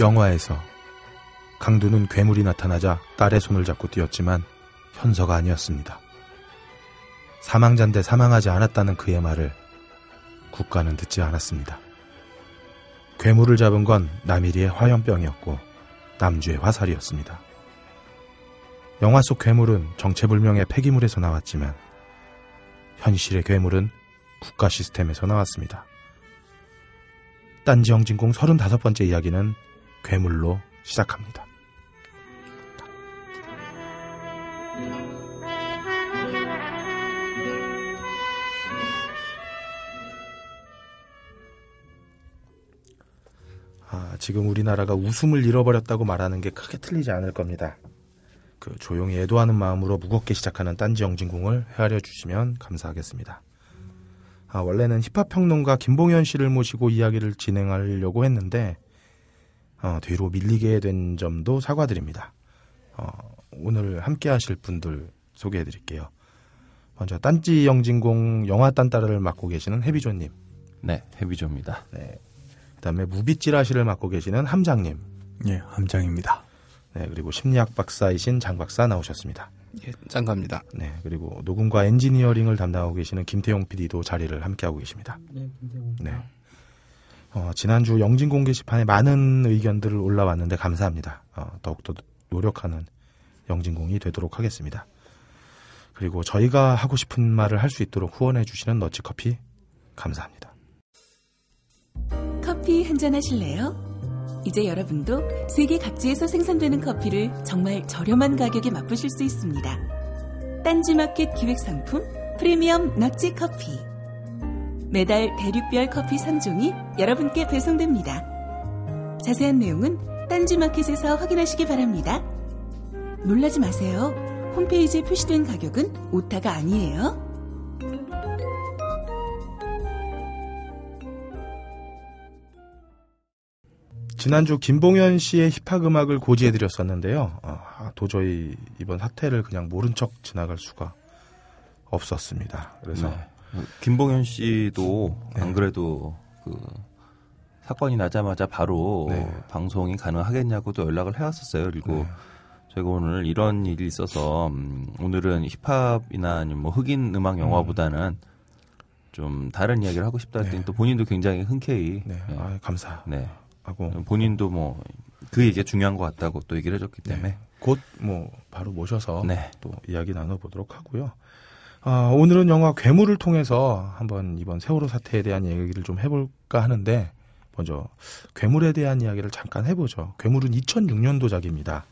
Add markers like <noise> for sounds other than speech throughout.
영화에서 강두는 괴물이 나타나자 딸의 손을 잡고 뛰었지만 현서가 아니었습니다. 사망자인데 사망하지 않았다는 그의 말을 국가는 듣지 않았습니다. 괴물을 잡은 건 남일이의 화염병이었고 남주의 화살이었습니다. 영화 속 괴물은 정체불명의 폐기물에서 나왔지만 현실의 괴물은 국가 시스템에서 나왔습니다. 딴지 영진공 35번째 이야기는 괴물로 시작합니다. 아, 지금 우리나라가 웃음을 잃어버렸다고 말하는 게 크게 틀리지 않을 겁니다. 그 조용히 애도하는 마음으로 무겁게 시작하는 딴지 영진공을 헤아려 주시면 감사하겠습니다. 아, 원래는 힙합 평론가 김봉현 씨를 모시고 이야기를 진행하려고 했는데 어, 뒤로 밀리게 된 점도 사과드립니다. 어, 오늘 함께 하실 분들 소개해 드릴게요. 먼저 딴지 영진공 영화 딴따라를 맡고 계시는 해비조님. 네, 해비조입니다. 네. 그다음에 무비찌라시를 맡고 계시는 함장님. 예, 함장입니다. 네, 그리고 심리학 박사이신 장 박사 나오셨습니다. 예, 짱갑니다. 네, 그리고 녹음과 엔지니어링을 담당하고 계시는 김태용 PD도 자리를 함께하고 계십니다. 네, 김태용. 네. 어, 지난주 영진공 게시판에 많은 의견들을 올라왔는데 감사합니다. 어, 더욱더 노력하는 영진공이 되도록 하겠습니다. 그리고 저희가 하고 싶은 말을 할 수 있도록 후원해 주시는 너치커피 감사합니다. 커피 한잔 하실래요? 이제 여러분도 세계 각지에서 생산되는 커피를 정말 저렴한 가격에 맛보실 수 있습니다. 딴지마켓 기획상품 프리미엄 너치 커피. 매달 대륙별 커피 3종이 여러분께 배송됩니다. 자세한 내용은 딴지마켓에서 확인하시기 바랍니다. 놀라지 마세요. 홈페이지에 표시된 가격은 오타가 아니에요. 지난주 김봉현 씨의 힙합 음악을 고지해 드렸었는데요. 아, 도저히 이번 사태를 그냥 모른 척 지나갈 수가 없었습니다. 그래서 네. 김봉현 씨도 네. 안 그래도 그 사건이 나자마자 바로 네. 방송이 가능하겠냐고 또 연락을 해왔었어요. 그리고 네. 저희가 오늘 이런 일이 있어서 음, 오늘은 힙합이나 아니면 뭐 흑인 음악 영화보다는 좀 다른 이야기를 하고 싶다 했더니 네. 또 본인도 굉장히 흔쾌히 네, 네. 아, 감사하고 네. 본인도 뭐 그 얘기가 중요한 것 같다고 또 얘기를 해줬기 때문에 곧 뭐 바로 모셔서 네. 또 이야기 나눠보도록 하고요. 아, 오늘은 영화 괴물을 통해서 한번 이번 세월호 사태에 대한 얘기를 좀 해볼까 하는데 먼저 괴물에 대한 이야기를 잠깐 해보죠. 괴물은 2006년도작입니다.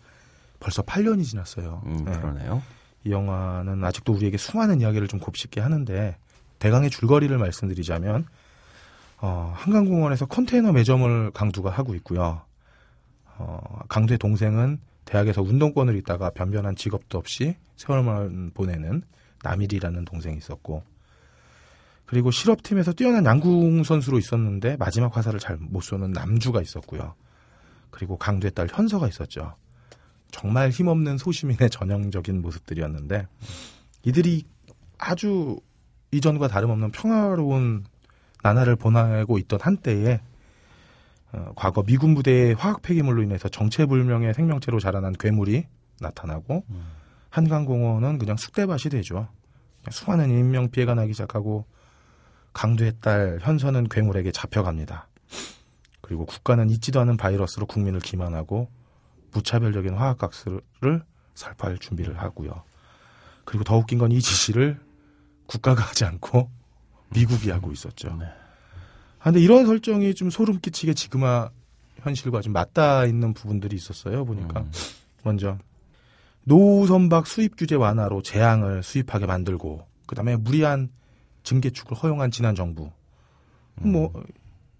벌써 8년이 지났어요. 음, 네. 그러네요. 이 영화는 아직도 우리에게 수많은 이야기를 좀 곱씹게 하는데 대강의 줄거리를 말씀드리자면 어, 한강공원에서 컨테이너 매점을 강두가 하고 있고요. 어, 강두의 동생은 대학에서 운동권을 있다가 변변한 직업도 없이 세월만 보내는 남일이라는 동생이 있었고 그리고 실업팀에서 뛰어난 양궁 선수로 있었는데 마지막 화살을 잘 못 쏘는 남주가 있었고요. 그리고 강두의 딸 현서가 있었죠. 정말 힘없는 소시민의 전형적인 모습들이었는데 이들이 아주 이전과 다름없는 평화로운 나날을 보내고 있던 한때에 어, 과거 미군 부대의 화학 폐기물로 인해서 정체불명의 생명체로 자라난 괴물이 나타나고 한강공원은 그냥 쑥대밭이 되죠. 수많은 인명 피해가 나기 시작하고 강두의 딸 현서는 괴물에게 잡혀갑니다. 그리고 국가는 잊지도 않은 바이러스로 국민을 기만하고 무차별적인 화학가스를 살포할 준비를 하고요. 그리고 더 웃긴 건 이 지시를 국가가 하지 않고 미국이 하고 있었죠. 네. 아, 근데 이런 설정이 좀 소름 끼치게 지금아 현실과 좀 맞닿아 있는 부분들이 있었어요. 보니까 음. 먼저 노선박 수입 규제 완화로 재앙을 수입하게 만들고 그다음에 무리한 증개축을 허용한 지난 정부. 뭐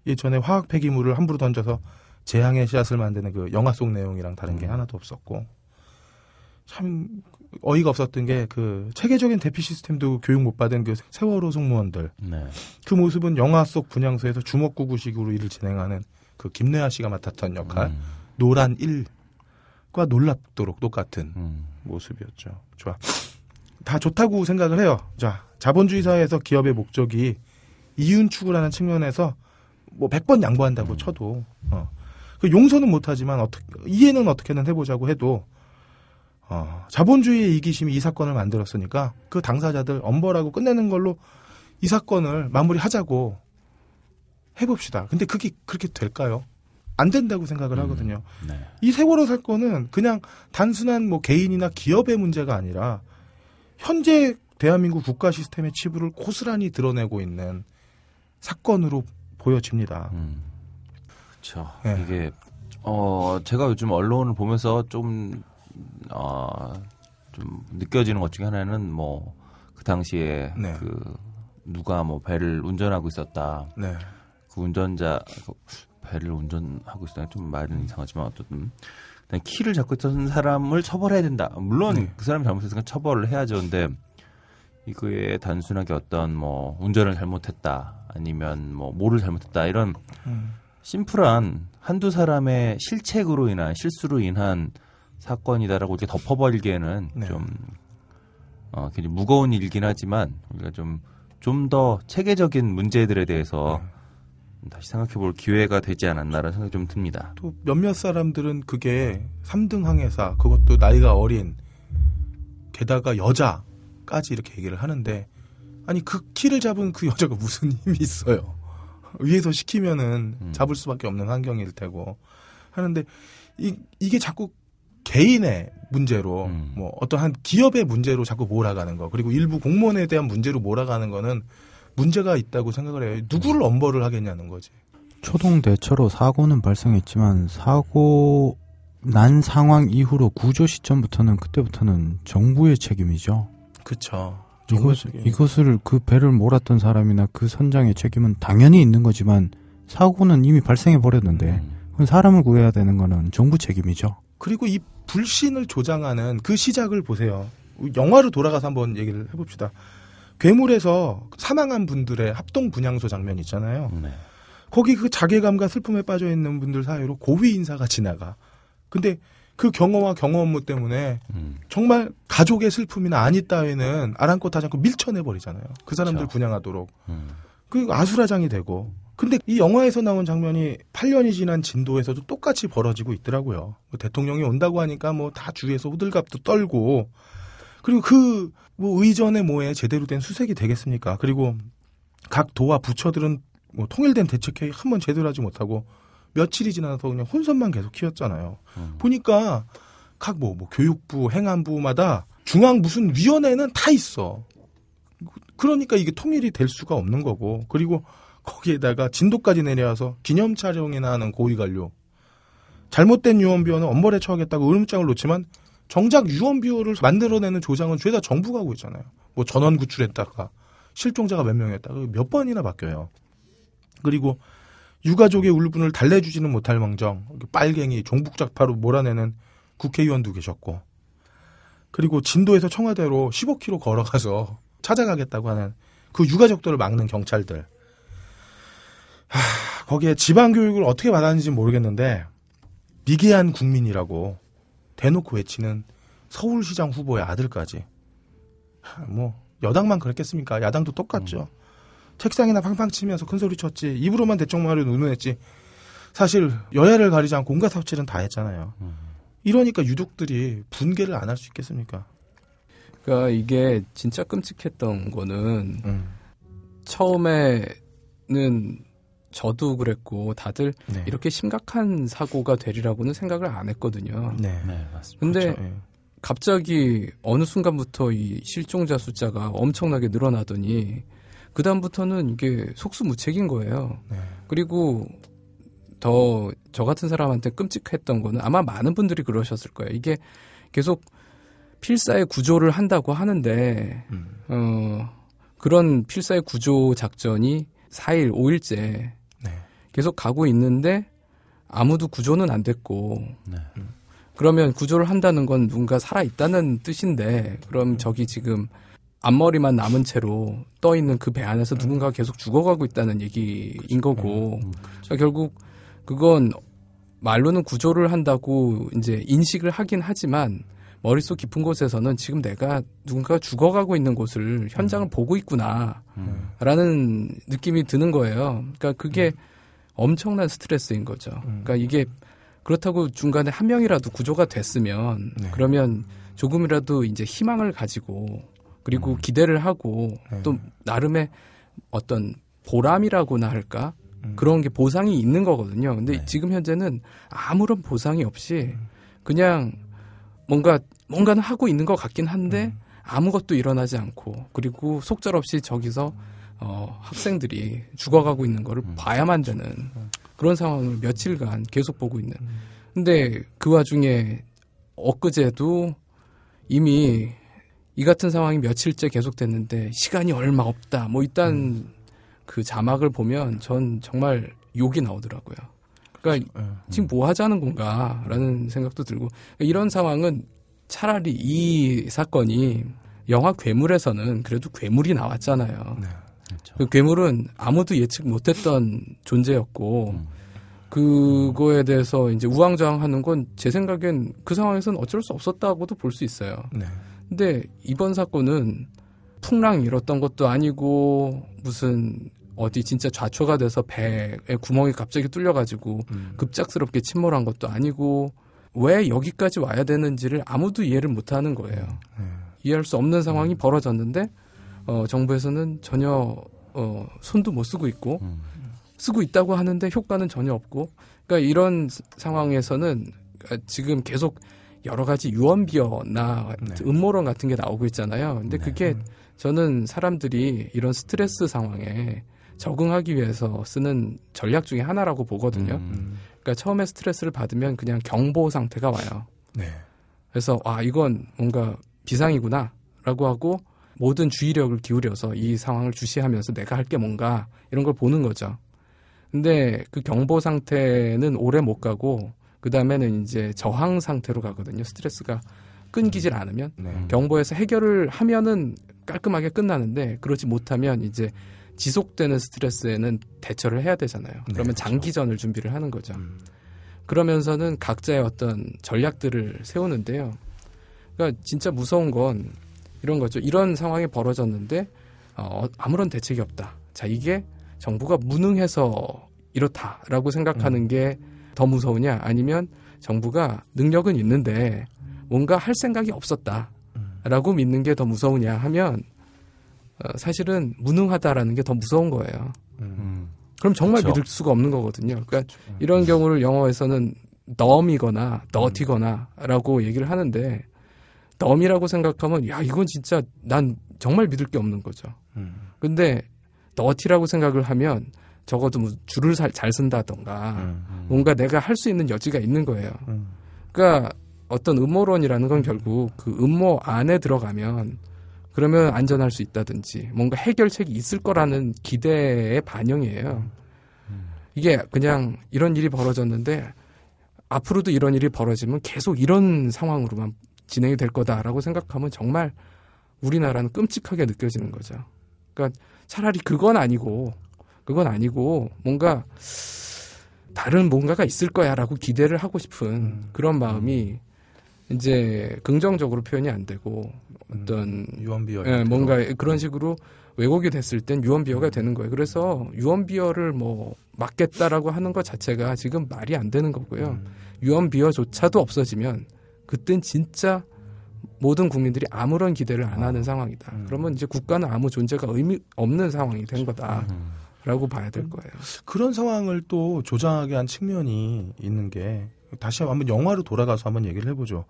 예전에 화학 폐기물을 함부로 던져서 재앙의 씨앗을 만드는 그 영화 속 내용이랑 다른 게 음. 하나도 없었고 참 어이가 없었던 게 그 체계적인 대피 시스템도 교육 못 받은 그 세월호 승무원들 네. 그 모습은 영화 속 분향소에서 주먹구구식으로 일을 진행하는 그 김래아 씨가 맡았던 역할 음. 노란 일 과 놀랍도록 똑같은 음. 모습이었죠. 좋아. 다 좋다고 생각을 해요. 자, 자본주의 사회에서 기업의 목적이 이윤 추구라는 측면에서 뭐 100번 양보한다고 쳐도 어. 그 용서는 못하지만 어떻게 이해는 어떻게든 해보자고 해도 어, 자본주의의 이기심이 이 사건을 만들었으니까 그 당사자들 엄벌하고 끝내는 걸로 이 사건을 마무리하자고 해봅시다. 근데 그게 그렇게 될까요? 안 된다고 생각을 음. 하거든요. 네. 이 세월호 사건은 그냥 단순한 뭐 개인이나 기업의 문제가 아니라 현재 대한민국 국가 시스템의 치부를 고스란히 드러내고 있는 사건으로 보여집니다. 음. 그렇죠. 네. 이게 어 제가 요즘 언론을 보면서 좀 어, 좀 느껴지는 것 중에 하나는 뭐 그 당시에 네. 그 누가 뭐 배를 운전하고 있었다. 네. 그 운전자 그 배를 운전하고 있었다. 좀 말은 이상하지만 어쨌든 일단 키를 잡고 있던 사람을 처벌해야 된다. 물론 네. 그 사람이 잘못했으니까 처벌을 해야죠. 근데 이거에 단순하게 어떤 뭐 운전을 잘못했다 아니면 뭐 뭐를 잘못했다 이런 음. 심플한 한두 사람의 실책으로 인한 실수로 인한 사건이다라고 이렇게 덮어버리기에는 네. 좀 어, 굉장히 무거운 일이긴 하지만 우리가 좀 좀 더 체계적인 문제들에 대해서 네. 다시 생각해 볼 기회가 되지 않았나라는 생각이 좀 듭니다. 또 몇몇 사람들은 그게 3등 항해사 그것도 나이가 어린 게다가 여자까지 이렇게 얘기를 하는데 아니 그 키를 잡은 그 여자가 무슨 힘이 있어요. 위에서 시키면은 음. 잡을 수밖에 없는 환경일 테고 하는데 이, 이게 자꾸 개인의 문제로 음. 뭐 어떤 한 기업의 문제로 자꾸 몰아가는 거 그리고 일부 공무원에 대한 문제로 몰아가는 거는 문제가 있다고 생각을 해요. 누구를 엄벌을 하겠냐는 거지. 초동 대처로 사고는 발생했지만 사고 난 상황 이후로 구조 시점부터는 그때부터는 정부의 책임이죠. 그쵸. 이것. 이것을 그 배를 몰았던 사람이나 그 선장의 책임은 당연히 있는 거지만 사고는 이미 발생해 버렸는데 음. 그럼 사람을 구해야 되는 거는 정부 책임이죠. 그리고 이 불신을 조장하는 그 시작을 보세요. 영화로 돌아가서 한번 얘기를 해봅시다. 괴물에서 사망한 분들의 합동 분향소 장면 있잖아요. 네. 거기 그 자괴감과 슬픔에 빠져 있는 분들 사이로 고위 인사가 지나가. 근데 그 경험과 경험 업무 때문에 음. 정말 가족의 슬픔이나 안위 따위는 아랑곳하지 않고 밀쳐내 버리잖아요. 그 사람들 그렇죠. 분양하도록. 음. 그 아수라장이 되고. 근데 이 영화에서 나온 장면이 8년이 지난 진도에서도 똑같이 벌어지고 있더라고요. 뭐 대통령이 온다고 하니까 뭐 다 주위에서 호들갑도 떨고. 그리고 그 뭐 의전의 뭐에 제대로 된 수색이 되겠습니까? 그리고 각 도와 부처들은 뭐 통일된 대책회의 한 번 제대로 하지 못하고 며칠이 지나서 그냥 혼선만 계속 키웠잖아요. 음. 보니까 각 뭐, 뭐 교육부, 행안부마다 중앙 무슨 위원회는 다 있어. 그러니까 이게 통일이 될 수가 없는 거고. 그리고 거기에다가 진도까지 내려와서 기념 촬영이나 하는 고위 관료. 잘못된 유언비어는 엄벌에 처하겠다고 으름장을 놓지만 정작 유언비어를 만들어내는 조장은 죄다 정부가 하고 있잖아요. 뭐 전원 구출했다가 실종자가 몇 명이었다가 몇 번이나 바뀌어요. 그리고 유가족의 울분을 달래주지는 못할 망정 빨갱이 종북작파로 몰아내는 국회의원도 계셨고 그리고 진도에서 청와대로 15km 걸어가서 <laughs> 찾아가겠다고 하는 그 유가족들을 막는 경찰들 하, 거기에 지방 교육을 어떻게 받았는지 모르겠는데 미개한 국민이라고 대놓고 외치는 서울시장 후보의 아들까지. 하, 뭐 여당만 그랬겠습니까? 야당도 똑같죠. 책상이나 팡팡 치면서 큰 소리 쳤지 입으로만 대청마를 운운했지. 사실 여야를 가리지 않고 온갖 사업질은 다 했잖아요. 이러니까 유족들이 분개를 안 할 수 있겠습니까? 그러니까 이게 진짜 끔찍했던 거는 음, 처음에는 저도 그랬고 다들 네. 이렇게 심각한 사고가 되리라고는 생각을 안 했거든요. 네. 네, 맞습니다. 근데 그렇죠. 예. 갑자기 어느 순간부터 이 실종자 숫자가 엄청나게 늘어나더니 그 다음부터는 이게 속수무책인 거예요. 네. 그리고 더 저 같은 사람한테 끔찍했던 거는 아마 많은 분들이 그러셨을 거예요. 이게 계속 필사의 구조를 한다고 하는데 음. 어 그런 필사의 구조 작전이 4일, 5일째 네. 계속 가고 있는데 아무도 구조는 안 됐고. 네. 그러면 구조를 한다는 건 누군가 살아 있다는 뜻인데 그럼 저기 지금 앞머리만 남은 채로 떠 있는 그 배 안에서 누군가가 계속 죽어가고 있다는 얘기인 거고. 음, 그러니까 결국 그건 말로는 구조를 한다고 이제 인식을 하긴 하지만 머릿속 깊은 곳에서는 지금 내가 누군가가 죽어가고 있는 곳을 현장을 보고 있구나라는 음. 느낌이 드는 거예요. 그러니까 그게 엄청난 스트레스인 거죠. 음. 그러니까 이게 그렇다고 중간에 한 명이라도 구조가 됐으면 네. 그러면 조금이라도 이제 희망을 가지고 그리고 음. 기대를 하고 네. 또 나름의 어떤 보람이라고나 할까 음. 그런 게 보상이 있는 거거든요. 근데 네. 지금 현재는 아무런 보상이 없이 음. 그냥 뭔가 뭔가는 하고 있는 것 같긴 한데 음. 아무것도 일어나지 않고 그리고 속절없이 저기서 어, 학생들이 죽어가고 있는 거를 음. 봐야만 되는 그런 상황을 며칠간 계속 보고 있는. 음. 근데 그 와중에 엊그제도 이미 이 같은 상황이 며칠째 계속됐는데 시간이 얼마 없다. 뭐 일단 음. 그 자막을 보면 전 정말 욕이 나오더라고요. 그러니까 예. 지금 뭐 하자는 건가라는 생각도 들고 이런 상황은 차라리 이 사건이 영화 괴물에서는 그래도 괴물이 나왔잖아요. 네. 그 괴물은 아무도 예측 못했던 존재였고 음. 그거에 대해서 이제 우왕좌왕하는 건 제 생각엔 그 상황에서는 어쩔 수 없었다고도 볼 수 있어요. 네. 근데 이번 사건은 풍랑 일었던 것도 아니고 무슨 어디 진짜 좌초가 돼서 배에 구멍이 갑자기 뚫려가지고 음. 급작스럽게 침몰한 것도 아니고 왜 여기까지 와야 되는지를 아무도 이해를 못하는 거예요. 네. 이해할 수 없는 상황이 벌어졌는데 어, 정부에서는 전혀 어, 손도 못 쓰고 있고 음. 쓰고 있다고 하는데 효과는 전혀 없고 그러니까 이런 스- 상황에서는 아, 지금 계속 여러 가지 유언비어나 네. 음모론 같은 게 나오고 있잖아요. 근데 네. 그게 저는 사람들이 이런 스트레스 상황에 적응하기 위해서 쓰는 전략 중에 하나라고 보거든요. 음. 음. 그러니까 처음에 스트레스를 받으면 그냥 경보 상태가 와요. 네. 그래서 아 이건 뭔가 비상이구나라고 하고 모든 주의력을 기울여서 이 상황을 주시하면서 내가 할 게 뭔가 이런 걸 보는 거죠. 근데 그 경보 상태는 오래 못 가고 그 다음에는 이제 저항 상태로 가거든요. 스트레스가 끊기질 않으면 네. 경보에서 해결을 하면은 깔끔하게 끝나는데 그러지 못하면 이제 지속되는 스트레스에는 대처를 해야 되잖아요. 네, 그러면 그렇죠. 장기전을 준비를 하는 거죠. 음. 그러면서는 각자의 어떤 전략들을 세우는데요. 그러니까 진짜 무서운 건 이런 거죠. 이런 상황이 벌어졌는데 어, 아무런 대책이 없다. 자 이게 정부가 무능해서 이렇다라고 생각하는 게더 무서우냐 아니면 정부가 능력은 있는데 뭔가 할 생각이 없었다라고 믿는 게 더 무서우냐 하면 어, 사실은 무능하다라는 게 더 무서운 거예요. 음. 음. 그럼 정말 그렇죠. 믿을 수가 없는 거거든요. 그러니까 이런 경우를 영어에서는 덤이거나 너티거나라고 얘기를 하는데 덤이라고 생각하면 야 이건 진짜 난 정말 믿을 게 없는 거죠. 음. 근데 너티라고 생각을 하면 적어도 뭐 줄을 잘, 잘 쓴다던가 음. 뭔가 내가 할 수 있는 여지가 있는 거예요. 음. 그러니까 어떤 음모론이라는 건 결국 그 음모 안에 들어가면 그러면 안전할 수 있다든지 뭔가 해결책이 있을 거라는 기대의 반영이에요. 이게 그냥 이런 일이 벌어졌는데 앞으로도 이런 일이 벌어지면 계속 이런 상황으로만 진행이 될 거다라고 생각하면 정말 우리나라는 끔찍하게 느껴지는 거죠. 그러니까 차라리 그건 아니고 그건 아니고 뭔가 다른 뭔가가 있을 거야라고 기대를 하고 싶은 음. 그런 마음이 이제 긍정적으로 표현이 안 되고 어떤 유언비어 예, 뭔가 그런 식으로 왜곡이 됐을 땐 유언비어가 되는 거예요. 그래서 유언비어를 뭐 막겠다라고 하는 것 자체가 지금 말이 안 되는 거고요. 음. 유언비어조차도 없어지면 그땐 진짜 모든 국민들이 아무런 기대를 안 하는 상황이다. 음. 그러면 이제 국가는 아무 존재가 의미 없는 상황이 된 거다라고 음. 봐야 될 거예요. 그런 상황을 또 조장하게 한 측면이 있는 게 다시 한번 영화로 돌아가서 한번 얘기를 해보죠.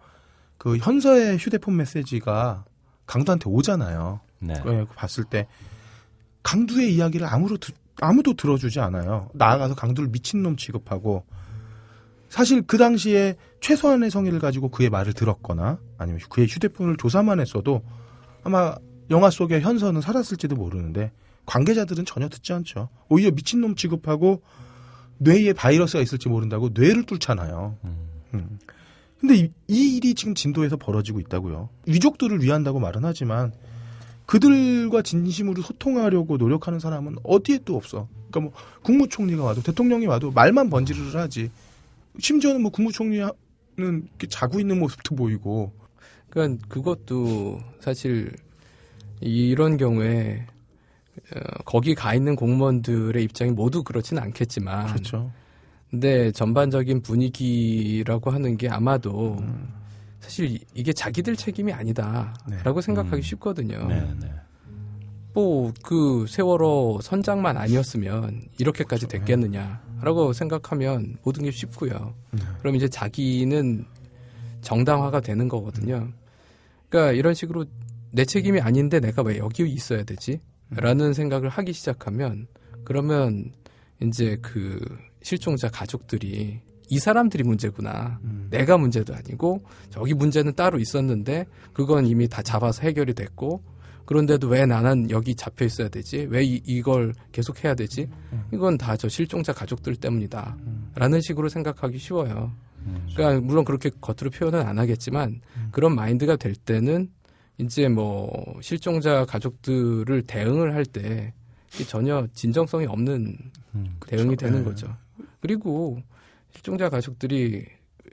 그 현서의 휴대폰 메시지가 강두한테 오잖아요. 네. 예, 그거 봤을 때 강두의 이야기를 아무도 드- 아무도 들어주지 않아요. 나아가서 강두를 미친놈 취급하고 사실 그 당시에 최소한의 성의를 가지고 그의 말을 들었거나 아니면 그의 휴대폰을 조사만 했어도 아마 영화 속의 현서는 살았을지도 모르는데 관계자들은 전혀 듣지 않죠. 오히려 미친놈 취급하고 뇌에 바이러스가 있을지 모른다고 뇌를 뚫잖아요. 음. 음. 근데 이, 이 일이 지금 진도에서 벌어지고 있다고요. 유족들을 위한다고 말은 하지만 그들과 진심으로 소통하려고 노력하는 사람은 어디에 또 없어. 그러니까 뭐 국무총리가 와도 대통령이 와도 말만 번지르르 하지. 심지어는 뭐 국무총리는 자고 있는 모습도 보이고. 그러니까 그것도 사실 이런 경우에 어, 거기 가 있는 공무원들의 입장이 모두 그렇지는 않겠지만 그렇죠. 근데 전반적인 분위기라고 하는 게 아마도 사실 이- 이게 자기들 책임이 아니다라고 생각하기 음. 쉽거든요. 네, 네. 뭐그 세월호 선장만 아니었으면 이렇게까지 됐겠느냐 라고 생각하면 모든 게 쉽고요. 그럼 이제 자기는 정당화가 되는 거거든요. 그러니까 이런 식으로 내 책임이 아닌데 내가 왜 여기 있어야 되지? 라는 생각을 하기 시작하면 그러면 이제 그 실종자 가족들이 이 사람들이 문제구나. 내가 문제도 아니고 저기 문제는 따로 있었는데 그건 이미 다 잡아서 해결이 됐고 그런데도 왜 나는 여기 잡혀 있어야 되지? 왜 이, 이걸 계속 해야 되지? 이건 다 저 실종자 가족들 때문이다. 라는 식으로 생각하기 쉬워요. 그러니까 물론 그렇게 겉으로 표현은 안 하겠지만 그런 마인드가 될 때는 이제 뭐 실종자 가족들을 대응을 할 때 전혀 진정성이 없는 음. 대응이 되는 네. 거죠. 그리고 실종자 가족들이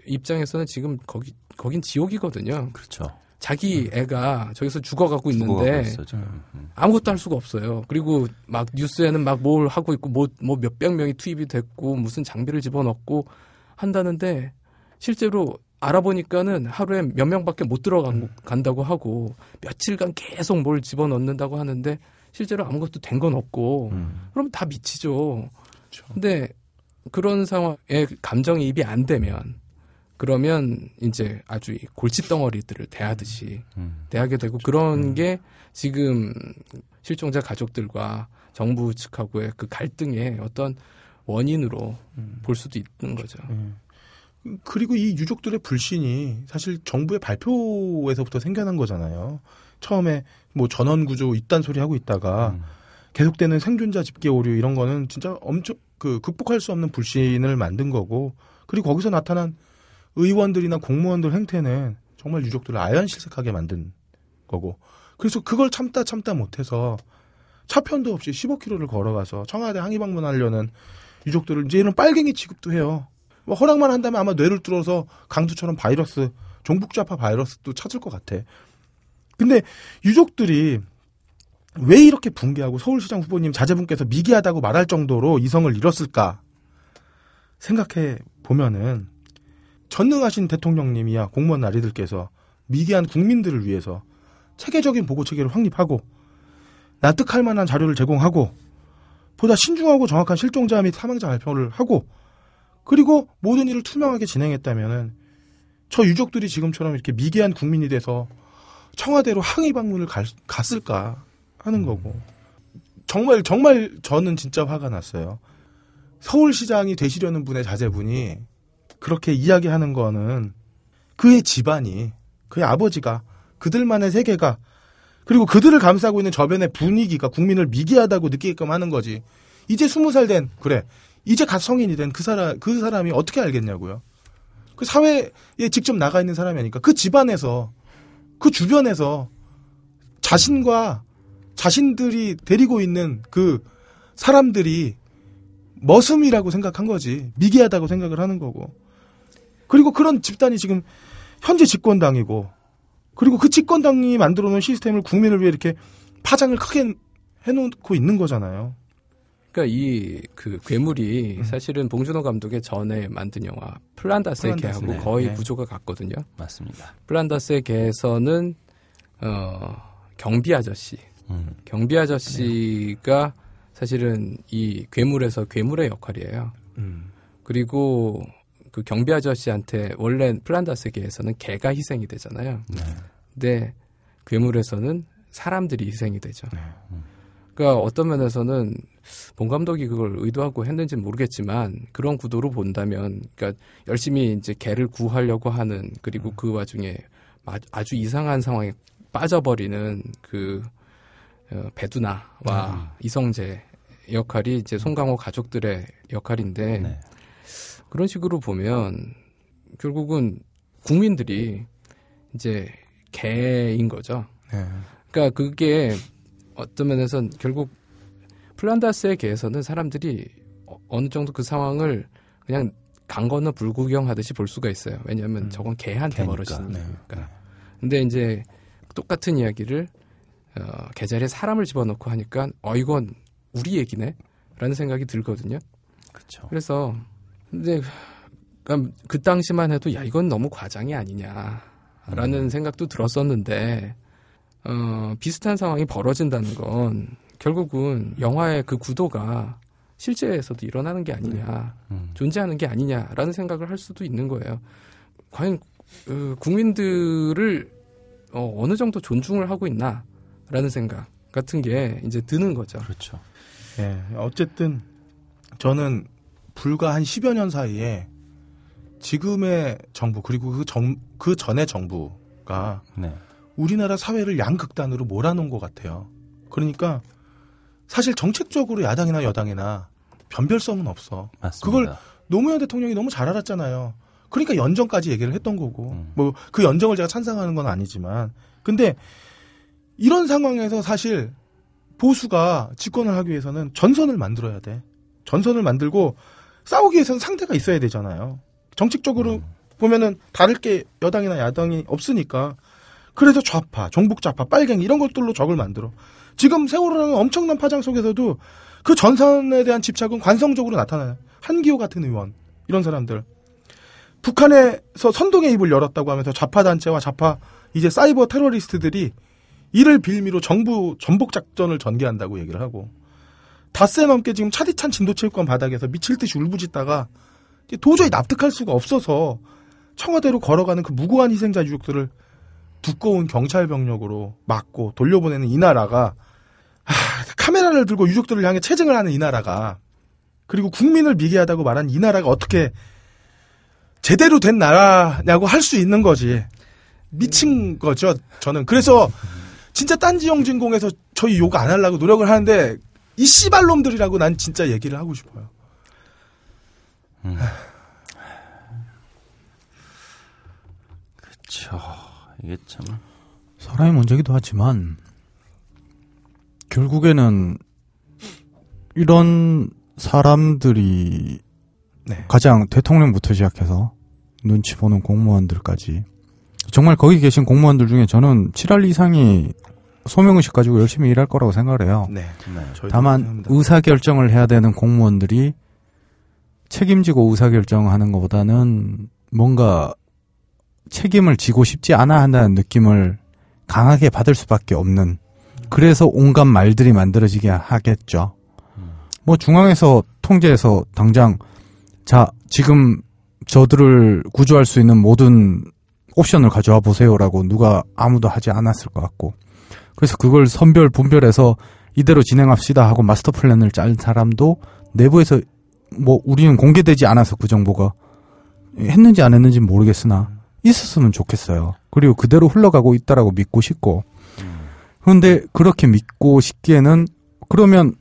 입장에서는 지금 거기 거긴 지옥이거든요. 그렇죠. 자기 애가 저기서 죽어가고 있는데 있어, 지금. 음. 아무것도 할 수가 없어요. 그리고 막 뉴스에는 막 뭘 하고 있고 뭐 뭐 몇백 명이 투입이 됐고 무슨 장비를 집어넣고 한다는데 실제로 알아보니까는 하루에 몇 명밖에 못 들어간다고 하고 며칠간 계속 뭘 집어넣는다고 하는데 실제로 아무것도 된 건 없고 음. 그럼 다 미치죠. 근데 그런 상황에 감정이입이 안 되면 그러면 이제 아주 이 골칫덩어리들을 대하듯이 음. 대하게 되고 그런 게 지금 실종자 가족들과 정부 측하고의 그 갈등의 어떤 원인으로 볼 수도 있는 거죠. 그리고 이 유족들의 불신이 사실 정부의 발표에서부터 생겨난 거잖아요. 처음에 뭐 전원 구조 이딴 소리 하고 있다가 음. 계속되는 생존자 집계 오류 이런 거는 진짜 엄청 그 극복할 수 없는 불신을 만든 거고 그리고 거기서 나타난 의원들이나 공무원들 행태는 정말 유족들을 아연실색하게 만든 거고 그래서 그걸 참다 참다 못해서 차편도 없이 15km를 걸어가서 청와대 항의 방문하려는 유족들을 이제는 빨갱이 취급도 해요. 뭐 허락만 한다면 아마 뇌를 뚫어서 강두처럼 바이러스 종북좌파 바이러스도 찾을 것 같아. 근데 유족들이 왜 이렇게 붕괴하고 서울시장 후보님 자제분께서 미개하다고 말할 정도로 이성을 잃었을까 생각해 보면은 전능하신 대통령님이야 공무원 나리들께서 미개한 국민들을 위해서 체계적인 보고 체계를 확립하고 납득할 만한 자료를 제공하고 보다 신중하고 정확한 실종자 및 사망자 발표를 하고 그리고 모든 일을 투명하게 진행했다면은 저 유족들이 지금처럼 이렇게 미개한 국민이 돼서 청와대로 항의 방문을 갈- 갔을까 하는 거고 정말 정말 저는 진짜 화가 났어요. 서울시장이 되시려는 분의 자제분이 그렇게 이야기하는 거는 그의 집안이 그의 아버지가 그들만의 세계가 그리고 그들을 감싸고 있는 저변의 분위기가 국민을 미개하다고 느끼게끔 하는 거지. 이제 스무 살 된 그래 이제 갓 성인이 된 그 사람 그 사람이 어떻게 알겠냐고요. 그 사회에 직접 나가 있는 사람이 아니까 그 집안에서 그 주변에서 자신과 자신들이 데리고 있는 그 사람들이 머슴이라고 생각한 거지 미개하다고 생각을 하는 거고 그리고 그런 집단이 지금 현재 집권당이고 그리고 그 집권당이 만들어 놓은 시스템을 국민을 위해 이렇게 파장을 크게 해놓고 있는 거잖아요. 그러니까 이 그 괴물이 음. 사실은 봉준호 감독의 전에 만든 영화 플란다스의 플란다스, 개하고 네, 거의 네. 구조가 같거든요. 맞습니다. 플란다스의 개에서는 어 경비 아저씨, 음. 경비 아저씨가 사실은 이 괴물에서 괴물의 역할이에요. 음. 그리고 그 경비 아저씨한테 원래 플란다스 개에서는 개가 희생이 되잖아요. 네. 근데 괴물에서는 사람들이 희생이 되죠. 네. 그러니까 어떤 면에서는 본 감독이 그걸 의도하고 했는지는 모르겠지만 그런 구도로 본다면 그러니까 열심히 이제 개를 구하려고 하는 그리고 그 와중에 마- 아주 이상한 상황에 빠져버리는 그 어, 배두나와 이성재 역할이 이제 송강호 가족들의 역할인데 네. 그런 식으로 보면 결국은 국민들이 이제 개인 거죠. 네. 그러니까 그게 어떤 면에선 결국 플란다스의 개에서는 사람들이 어- 어느 정도 그 상황을 그냥 강 건너 불구경하듯이 볼 수가 있어요. 왜냐하면 음. 저건 개한테. 벌어지는 네. 거니까. 근데 이제 똑같은 이야기를 어, 계좌리에 사람을 집어넣고 하니까 어 이건 우리 얘기네라는 생각이 들거든요. 그렇죠. 그래서 근데 그그 당시만 해도 야 이건 너무 과장이 아니냐라는 생각도 들었었는데 어, 비슷한 상황이 벌어진다는 건 결국은 영화의 그 구도가 실제에서도 일어나는 게 아니냐 음. 존재하는 게 아니냐라는 생각을 할 수도 있는 거예요. 과연 어, 국민들을 어, 어느 정도 존중을 하고 있나라는 생각 같은 게 이제 드는 거죠. 그렇죠. 예, 어쨌든 저는 불과 한 10여 년 사이에 지금의 정부 그리고 그, 정, 그 전의 정부가 네. 우리나라 사회를 양극단으로 몰아놓은 것 같아요. 그러니까 사실 정책적으로 야당이나 여당이나 변별성은 없어. 맞습니다. 그걸 노무현 대통령이 너무 잘 알았잖아요. 그러니까 연정까지 얘기를 했던 거고, 음. 뭐그 연정을 제가 찬성하는 건 아니지만, 근데 이런 상황에서 사실 보수가 집권을 하기 위해서는 전선을 만들어야 돼. 전선을 만들고 싸우기 위해서는 상대가 있어야 되잖아요. 정책적으로 보면은 다를 게 여당이나 야당이 없으니까. 그래서 좌파, 종북 좌파, 빨갱이 이런 것들로 적을 만들어. 지금 세월호라는 엄청난 파장 속에서도 그 전선에 대한 집착은 관성적으로 나타나요. 한기호 같은 의원 이런 사람들 북한에서 선동의 입을 열었다고 하면서 좌파 단체와 좌파 이제 사이버 테러리스트들이 이를 빌미로 정부 전복 작전을 전개한다고 얘기를 하고 닷새 넘게 지금 차디찬 진도체육관 바닥에서 미칠 듯이 울부짖다가 도저히 납득할 수가 없어서 청와대로 걸어가는 그 무고한 희생자 유족들을 두꺼운 경찰 병력으로 막고 돌려보내는 이 나라가 하, 카메라를 들고 유족들을 향해 체증을 하는 이 나라가 그리고 국민을 미개하다고 말한 이 나라가 어떻게 제대로 된 나라냐고 할 수 있는 거지. 미친 거죠, 저는. 그래서 진짜 딴지 영진공에서 저희 욕 안 하려고 노력을 하는데 이 씨발놈들이라고 난 진짜 얘기를 하고 싶어요. 그렇죠. 이게 참 사람이 먼저기도 하지만 결국에는 이런 사람들이 네. 가장 대통령부터 시작해서 눈치 보는 공무원들까지 정말 거기 계신 공무원들 중에 저는 7할 이상이 소명의식 가지고 열심히 일할 거라고 생각을 해요. 네. 네. 다만 생각합니다. 의사 결정을 해야 되는 공무원들이 책임지고 의사 결정하는 것보다는 뭔가 책임을 지고 싶지 않아 한다는 느낌을 강하게 받을 수밖에 없는 그래서 온갖 말들이 만들어지게 하겠죠. 뭐 중앙에서 통제해서 당장 자 지금 저들을 구조할 수 있는 모든 옵션을 가져와 보세요라고 누가 아무도 하지 않았을 것 같고 그래서 그걸 선별 분별해서 이대로 진행합시다 하고 마스터 플랜을 짠 사람도 내부에서 뭐 우리는 공개되지 않아서 그 정보가 했는지 안 했는지 는 모르겠으나 있었으면 좋겠어요. 그리고 그대로 흘러가고 있다라고 믿고 싶고 그런데 그렇게 믿고 싶기에는 그러면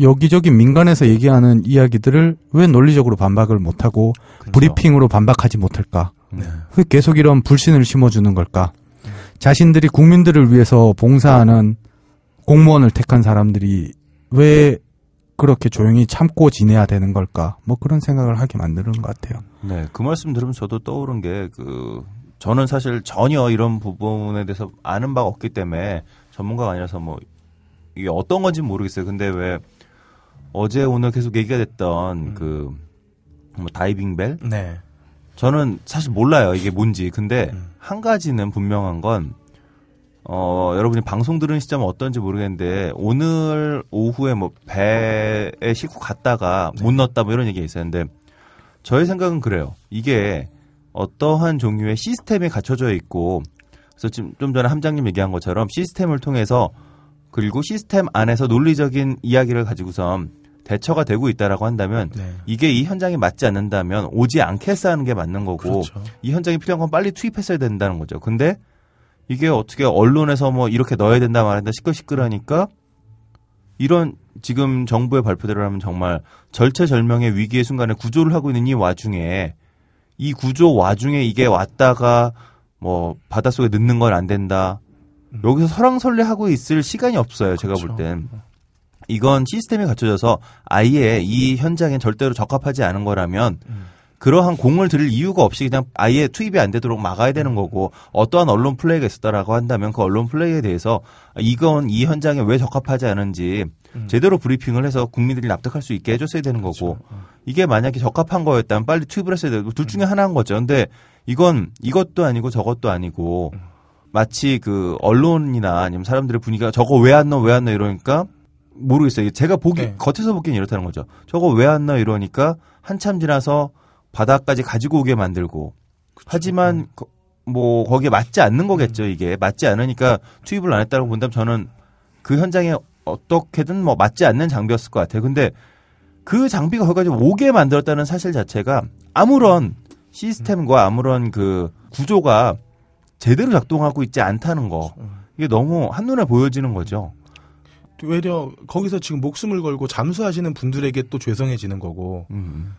여기저기 민간에서 얘기하는 이야기들을 왜 논리적으로 반박을 못하고 그렇죠. 브리핑으로 반박하지 못할까? 네. 왜 계속 이런 불신을 심어주는 걸까? 자신들이 국민들을 위해서 봉사하는 공무원을 택한 사람들이 왜 그렇게 조용히 참고 지내야 되는 걸까? 뭐 그런 생각을 하게 만드는 것 같아요. 네, 그 말씀 들으면서 저도 떠오른 게 그 저는 사실 전혀 이런 부분에 대해서 아는 바가 없기 때문에 전문가가 아니라서 뭐 이게 어떤 건지 는 모르겠어요. 근데 왜 어제 오늘 계속 얘기가 됐던 그뭐 다이빙 벨 네. 저는 사실 몰라요 이게 뭔지. 근데 음. 한 가지는 분명한 건 어, 여러분이 방송 들은 시점은 어떤지 모르겠는데 오늘 오후에 뭐 배에 싣고 갔다가 못 넣었다 뭐 이런 얘기가 있었는데 저의 생각은 그래요. 이게 어떠한 종류의 시스템이 갖춰져 있고 그래서 지금 좀 전에 함장님 얘기한 것처럼 시스템을 통해서 그리고 시스템 안에서 논리적인 이야기를 가지고선 대처가 되고 있다라고 한다면 네. 이게 이 현장에 맞지 않는다면 오지 않겠어 하는 게 맞는 거고 그렇죠. 이 현장에 필요한 건 빨리 투입했어야 된다는 거죠. 근데 이게 어떻게 언론에서 뭐 이렇게 넣어야 된다 말한다 시끌시끌하니까 이런 지금 정부의 발표대로라면 정말 절체절명의 위기의 순간에 구조를 하고 있는 이 와중에 이 구조 와중에 이게 왔다가 뭐 바닷속에 넣는 건 안 된다. 여기서 설왕설래하고 있을 시간이 없어요. 제가 볼 음. 그렇죠. 땐. 이건 시스템이 갖춰져서 아예 이 현장에 절대로 적합하지 않은 거라면 음. 그러한 공을 들일 이유가 없이 그냥 아예 투입이 안 되도록 막아야 되는 거고 어떠한 언론 플레이가 있었다라고 한다면 그 언론 플레이에 대해서 이건 이 현장에 왜 적합하지 않은지 음. 제대로 브리핑을 해서 국민들이 납득할 수 있게 해줬어야 되는 거고 그렇죠. 어. 이게 만약에 적합한 거였다면 빨리 투입을 했어야 되고 둘 중에 하나인 거죠. 근데 이건 이것도 아니고 저것도 아니고 마치 그 언론이나 아니면 사람들의 분위기가 저거 왜 안 넣어 왜 안 넣어 이러니까 모르겠어요. 제가 보기 네. 겉에서 보기엔 이렇다는 거죠. 저거 왜안 넣어 이러니까 한참 지나서 바닥까지 가지고 오게 만들고 하지만 거- 뭐 거기에 맞지 않는 거겠죠 이게 맞지 않으니까 투입을 안 했다고 본다면 저는 그 현장에 어떻게든 뭐 맞지 않는 장비였을 것 같아요. 근데 그 장비가 거기까지 오게 만들었다는 사실 자체가 아무런 시스템과 아무런 그 구조가 제대로 작동하고 있지 않다는 거 이게 너무 한눈에 보여지는 거죠. 외려 거기서 지금 목숨을 걸고 잠수하시는 분들에게 또 죄송해지는 거고 음.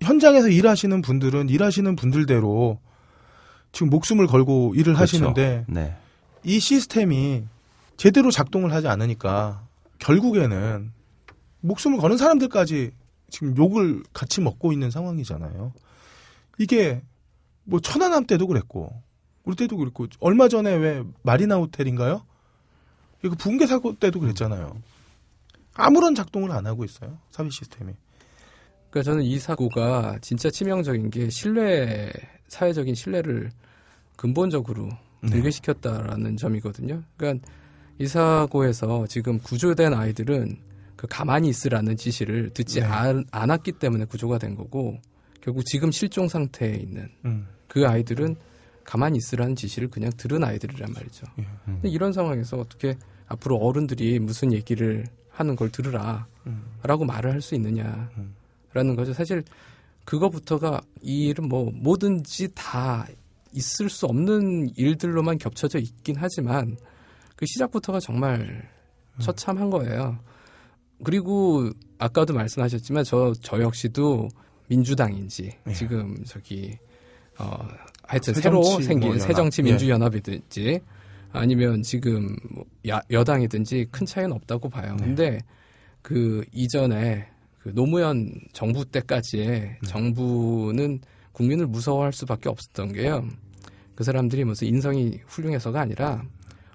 현장에서 일하시는 분들은 일하시는 분들대로 지금 목숨을 걸고 일을 그렇죠. 하시는데 네. 이 시스템이 제대로 작동을 하지 않으니까 결국에는 목숨을 거는 사람들까지 지금 욕을 같이 먹고 있는 상황이잖아요. 이게 뭐 천안함 때도 그랬고 우리 때도 그랬고 얼마 전에 왜 마리나 호텔인가요? 이거 붕괴 사고 때도 그랬잖아요. 아무런 작동을 안 하고 있어요. 사비 시스템이. 그러니까 저는 이 사고가 진짜 치명적인 게 신뢰 사회적인 신뢰를 근본적으로 네. 붕괴시켰다라는 점이거든요. 그러니까 이 사고에서 지금 구조된 아이들은 그 가만히 있으라는 지시를 듣지 네. 않, 않았기 때문에 구조가 된 거고 결국 지금 실종 상태에 있는 음. 그 아이들은 가만히 있으라는 지시를 그냥 들은 아이들이란 말이죠. 예. 근데 이런 상황에서 어떻게 앞으로 어른들이 무슨 얘기를 하는 걸 들으라 음. 라고 말을 할 수 있느냐라는 음. 거죠. 사실 그거부터가 이 일은 뭐 뭐든지 다 있을 수 없는 일들로만 겹쳐져 있긴 하지만 그 시작부터가 정말 처참한 거예요. 그리고 아까도 말씀하셨지만 저, 저 역시도 민주당인지 예. 지금 저기 어 하여튼 새정치 새로 생긴 뭐. 새정치 예. 민주연합이든지 아니면 지금 뭐 야, 여당이든지 큰 차이는 없다고 봐요. 네. 근데 그 이전에 그 노무현 정부 때까지의 네. 정부는 국민을 무서워할 수밖에 없었던 게요. 그 사람들이 무슨 인성이 훌륭해서가 아니라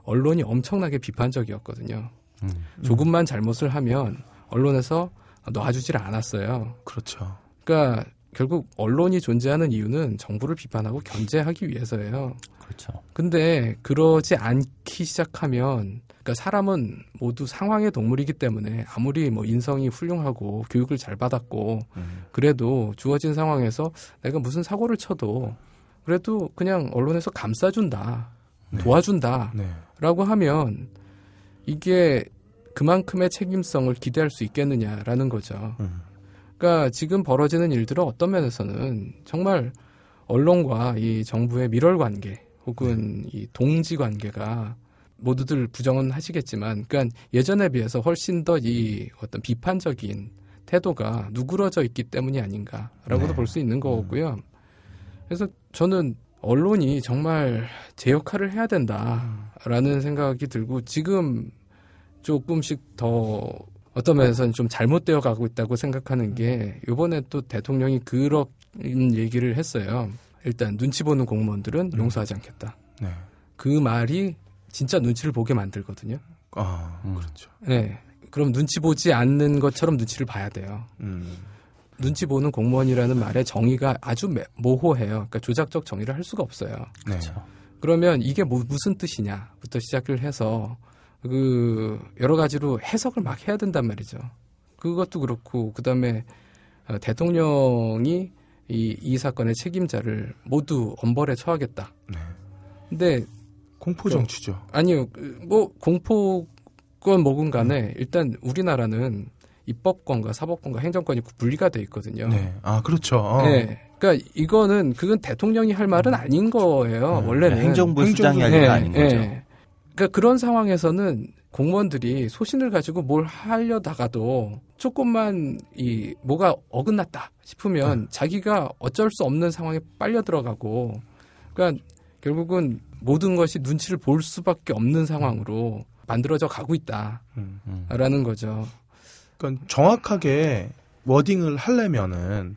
언론이 엄청나게 비판적이었거든요. 음. 조금만 잘못을 하면 언론에서 놔주질 않았어요. 그렇죠. 그러니까 결국 언론이 존재하는 이유는 정부를 비판하고 견제하기 위해서예요. 그렇죠. 근데 그러지 않기 시작하면 그러니까 사람은 모두 상황의 동물이기 때문에 아무리 뭐 인성이 훌륭하고 교육을 잘 받았고 음. 그래도 주어진 상황에서 내가 무슨 사고를 쳐도 그래도 그냥 언론에서 감싸준다 네. 도와준다라고 네. 하면 이게 그만큼의 책임성을 기대할 수 있겠느냐라는 거죠. 음. 그러니까 지금 벌어지는 일들은 어떤 면에서는 정말 언론과 이 정부의 밀월 관계 혹은 이 동지 관계가 모두들 부정은 하시겠지만, 그러니까 예전에 비해서 훨씬 더 이 어떤 비판적인 태도가 누그러져 있기 때문이 아닌가라고도 네. 볼수 있는 거고요. 그래서 저는 언론이 정말 제 역할을 해야 된다라는 생각이 들고 지금 조금씩 더 어떤 면에서는 좀 잘못되어 가고 있다고 생각하는 게 이번에 또 대통령이 그런 얘기를 했어요. 일단 눈치 보는 공무원들은 용서하지 않겠다. 네. 그 말이 진짜 눈치를 보게 만들거든요. 아, 음. 그렇죠. 네. 그럼 눈치 보지 않는 것처럼 눈치를 봐야 돼요. 음. 눈치 보는 공무원이라는 말의 정의가 아주 매- 모호해요. 그러니까 조작적 정의를 할 수가 없어요. 네. 그렇죠. 그러면 이게 뭐, 무슨 뜻이냐부터 시작을 해서 그 여러 가지로 해석을 막 해야 된단 말이죠. 그것도 그렇고 그다음에 어, 대통령이 이, 이 사건의 책임자를 모두 엄벌에 처하겠다. 네. 근데 공포 정치죠. 아니요, 그, 뭐 공포건 뭐건 간에 일단 우리나라는 입법권과 사법권과 행정권이 분리가 돼 있거든요. 네. 아, 그렇죠. 어. 네. 그러니까 이거는 그건 대통령이 할 말은 아닌 거예요. 네. 원래는 행정부 수장이 할 일은 아닌 거죠. 그러니까 그런 상황에서는 공무원들이 소신을 가지고 뭘 하려다가도 조금만 이 뭐가 어긋났다 싶으면 네. 자기가 어쩔 수 없는 상황에 빨려 들어가고 그러니까 결국은 모든 것이 눈치를 볼 수밖에 없는 상황으로 만들어져 가고 있다라는 음. 거죠. 그러니까 정확하게 워딩을 하려면은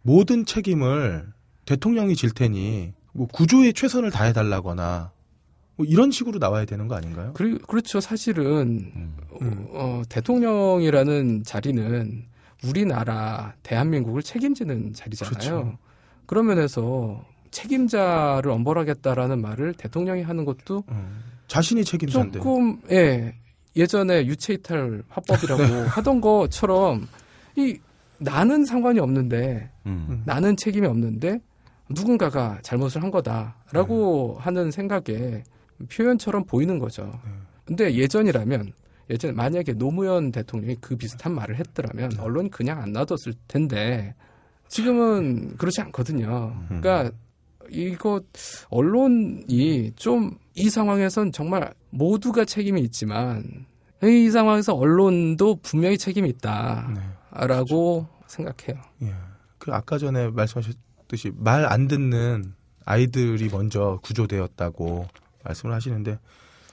모든 책임을 대통령이 질 테니 뭐 구조에 최선을 다해달라거나 뭐 이런 식으로 나와야 되는 거 아닌가요? 그리, 그렇죠. 사실은 음. 음. 어, 대통령이라는 자리는 우리나라 대한민국을 책임지는 자리잖아요. 그렇죠. 그런 면에서 책임자를 엄벌하겠다라는 말을 대통령이 하는 것도 음. 자신이 책임자인데. 조금 예 예전에 유체이탈 화법이라고 <laughs> 하던 것처럼 이 나는 상관이 없는데 음. 나는 책임이 없는데 누군가가 잘못을 한 거다라고 하는 생각에 표현처럼 보이는 거죠. 네. 근데 예전이라면 예전 만약에 노무현 대통령이 그 비슷한 말을 했더라면 네. 언론이 그냥 안 놔뒀을 텐데 지금은 그렇지 않거든요. 음. 그러니까 이거 언론이 좀 이 상황에선 정말 모두가 책임이 있지만 이 상황에서 언론도 분명히 책임이 있다라고 네. 생각해요. 예. 그 아까 전에 말씀하셨듯이 말 안 듣는 아이들이 먼저 구조되었다고 말씀을 하시는데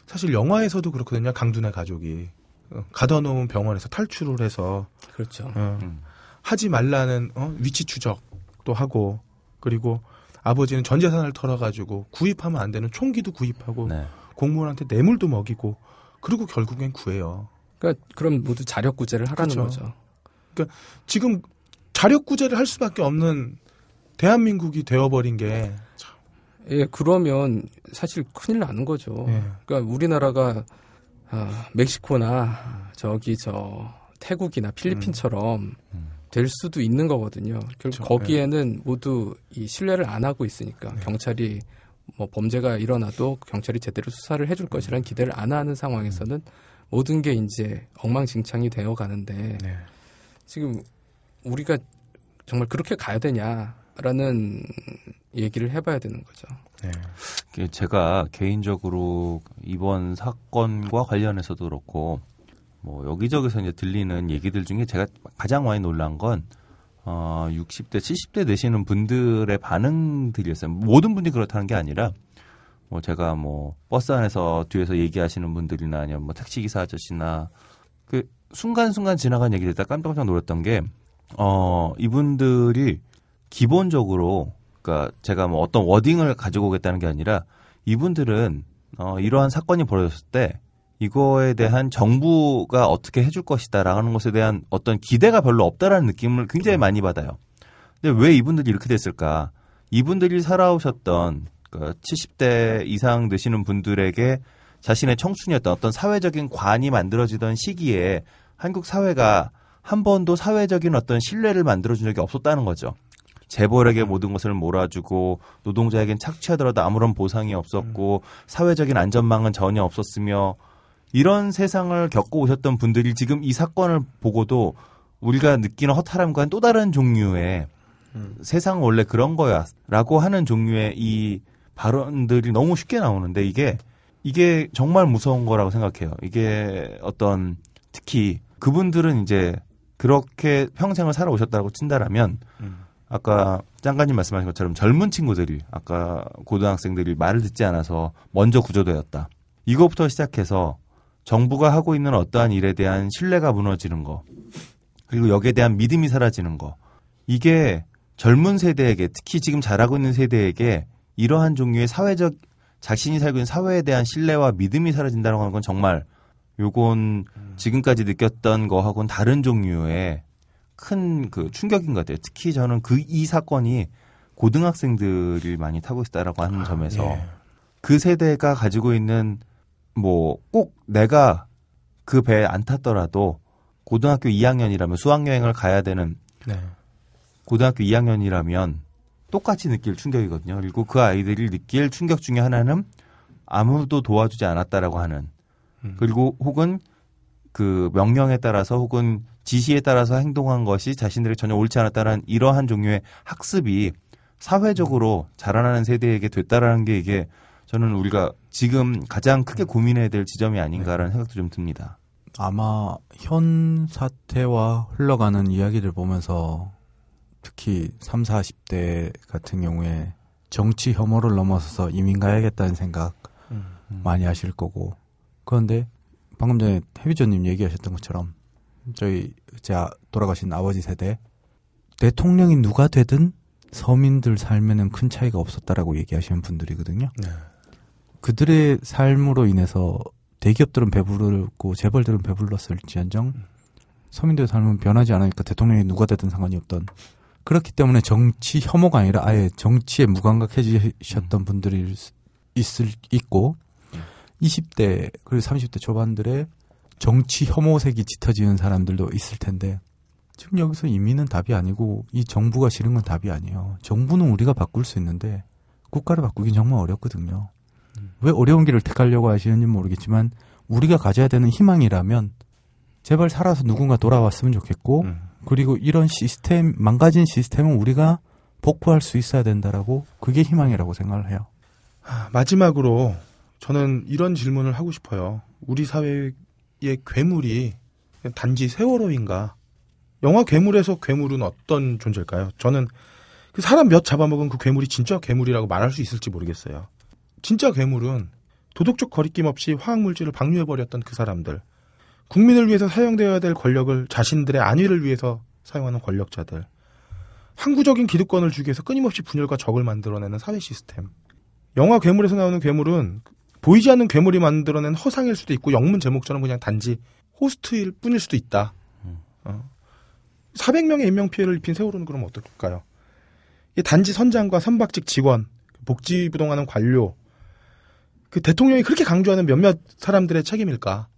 사실 영화에서도 그렇거든요. 강둔의 가족이 어, 가둬놓은 병원에서 탈출을 해서 그렇죠. 어, 음. 하지 말라는 어, 위치 추적도 하고 그리고 아버지는 전 재산을 털어가지고 구입하면 안 되는 총기도 구입하고 네. 공무원한테 뇌물도 먹이고 그리고 결국엔 구해요. 그러니까 그럼 모두 자력구제를 하라는 그렇죠. 거죠. 지금 자력구제를 할 수밖에 없는 대한민국이 되어버린 게 참, 예, 그러면 사실 큰일 나는 거죠. 예. 그러니까 우리나라가 아, 멕시코나 저기 저 태국이나 필리핀처럼 음. 될 수도 있는 거거든요. 결국 그렇죠. 거기에는 모두 이 신뢰를 안 하고 있으니까 네. 경찰이 뭐 범죄가 일어나도 경찰이 제대로 수사를 해줄 것이라는 기대를 안 하는 상황에서는 모든 게 이제 엉망진창이 되어 가는데 네. 지금 우리가 정말 그렇게 가야 되냐 라는 얘기를 해봐야 되는 거죠. 네. 이게 제가 개인적으로 이번 사건과 관련해서도 그렇고 뭐 여기저기서 이제 들리는 얘기들 중에 제가 가장 많이 놀란 건 어, 60대, 70대 되시는 분들의 반응들이었어요. 모든 분이 그렇다는 게 아니라 뭐 제가 뭐 버스 안에서 뒤에서 얘기하시는 분들이나 아니면 뭐 택시 기사 아저씨나 그 순간순간 지나간 얘기 듣다 깜짝깜짝 놀랐던 게 어, 이분들이 기본적으로 그러니까 제가 뭐 어떤 워딩을 가지고 오겠다는 게 아니라 이분들은 어, 이러한 사건이 벌어졌을 때 이거에 대한 정부가 어떻게 해줄 것이다라는 것에 대한 어떤 기대가 별로 없다라는 느낌을 굉장히 많이 받아요. 근데 왜 이분들이 이렇게 됐을까? 이분들이 살아오셨던 그 70대 이상 되시는 분들에게 자신의 청춘이었던 어떤 사회적인 관이 만들어지던 시기에 한국 사회가 한 번도 사회적인 어떤 신뢰를 만들어준 적이 없었다는 거죠. 재벌에게 모든 것을 몰아주고 노동자에겐 착취하더라도 아무런 보상이 없었고 사회적인 안전망은 전혀 없었으며 이런 세상을 겪고 오셨던 분들이 지금 이 사건을 보고도 우리가 느끼는 허탈함과는 또 다른 종류의 음. 세상은 원래 그런 거야 라고 하는 종류의 이 발언들이 너무 쉽게 나오는데 이게 이게 정말 무서운 거라고 생각해요. 이게 어떤 특히 그분들은 이제 그렇게 평생을 살아오셨다고 친다라면 음. 아까 짱가님 말씀하신 것처럼 젊은 친구들이 아까 고등학생들이 말을 듣지 않아서 먼저 구조되었다. 이것부터 시작해서 정부가 하고 있는 어떠한 일에 대한 신뢰가 무너지는 거 그리고 여기에 대한 믿음이 사라지는 거 이게 젊은 세대에게 특히 지금 자라고 있는 세대에게 이러한 종류의 사회적 자신이 살고 있는 사회에 대한 신뢰와 믿음이 사라진다는 건 정말 요건 지금까지 느꼈던 거하고는 다른 종류의 큰 그 충격인 것 같아요. 특히 저는 그 이 사건이 고등학생들이 많이 타고 있다라고 하는 점에서 예. 그 세대가 가지고 있는 뭐 꼭 내가 그 배에 안 탔더라도 고등학교 2학년이라면 수학여행을 가야 되는 네. 고등학교 2학년이라면 똑같이 느낄 충격이거든요. 그리고 그 아이들이 느낄 충격 중에 하나는 아무도 도와주지 않았다라고 하는 음. 그리고 혹은 그 명령에 따라서 혹은 지시에 따라서 행동한 것이 자신들이 전혀 옳지 않았다는 이러한 종류의 학습이 사회적으로 자라나는 세대에게 됐다라는 게 이게 저는 우리가 지금 가장 크게 고민해야 될 지점이 아닌가라는 생각도 좀 듭니다. 아마 현 사태와 흘러가는 이야기를 보면서 특히 3, 40대 같은 경우에 정치 혐오를 넘어서서 이민 가야겠다는 생각 음. 많이 하실 거고. 그런데 방금 전에 해비조님 얘기하셨던 것처럼 저희 제 아- 돌아가신 아버지 세대 대통령이 누가 되든 서민들 삶에는 큰 차이가 없었다라고 얘기하시는 분들이거든요. 네. 그들의 삶으로 인해서 대기업들은 배부르고 재벌들은 배불렀을지언정 서민들의 삶은 변하지 않으니까 대통령이 누가 되든 상관이 없던 그렇기 때문에 정치 혐오가 아니라 아예 정치에 무감각해지셨던 분들이 있을 있고 20대 그리고 30대 초반들의 정치 혐오색이 짙어지는 사람들도 있을 텐데 지금 여기서 이민은 답이 아니고 이 정부가 싫은 건 답이 아니에요. 정부는 우리가 바꿀 수 있는데 국가를 바꾸긴 정말 어렵거든요. 왜 어려운 길을 택하려고 하시는지 모르겠지만 우리가 가져야 되는 희망이라면 제발 살아서 누군가 돌아왔으면 좋겠고 음. 그리고 이런 시스템 망가진 시스템은 우리가 복구할 수 있어야 된다라고 그게 희망이라고 생각을 해요. 아, 마지막으로 저는 이런 질문을 하고 싶어요. 우리 사회의 괴물이 단지 세월호인가? 영화 괴물에서 괴물은 어떤 존재일까요? 저는 그 사람 몇 잡아먹은 그 괴물이 진짜 괴물이라고 말할 수 있을지 모르겠어요. 진짜 괴물은 도덕적 거리낌 없이 화학물질을 방류해버렸던 그 사람들. 국민을 위해서 사용되어야 될 권력을 자신들의 안위를 위해서 사용하는 권력자들. 항구적인 기득권을 주기 위해서 끊임없이 분열과 적을 만들어내는 사회 시스템. 영화 괴물에서 나오는 괴물은 보이지 않는 괴물이 만들어낸 허상일 수도 있고 영문 제목처럼 그냥 단지 호스트일 뿐일 수도 있다. 어. 400명의 인명 피해를 입힌 세월호는 그럼 어떨까요? 이 단지 선장과 선박직 직원, 복지부동하는 관료, 그 대통령이 그렇게 강조하는 몇몇 사람들의 책임일까?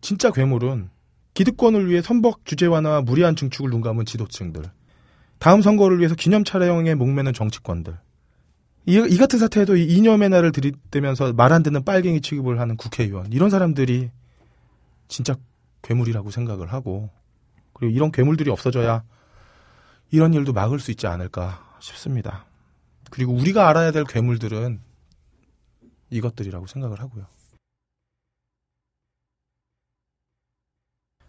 진짜 괴물은 기득권을 위해 선박 규제 완화와 무리한 증축을 눈 감은 지도층들, 다음 선거를 위해서 기념 촬영에 목매는 정치권들, 이, 이 같은 사태에도 이 이념의 날을 들이대면서 말 안 듣는 빨갱이 취급을 하는 국회의원, 이런 사람들이 진짜 괴물이라고 생각을 하고, 그리고 이런 괴물들이 없어져야 이런 일도 막을 수 있지 않을까 싶습니다. 그리고 우리가 알아야 될 괴물들은 이것들이라고 생각을 하고요.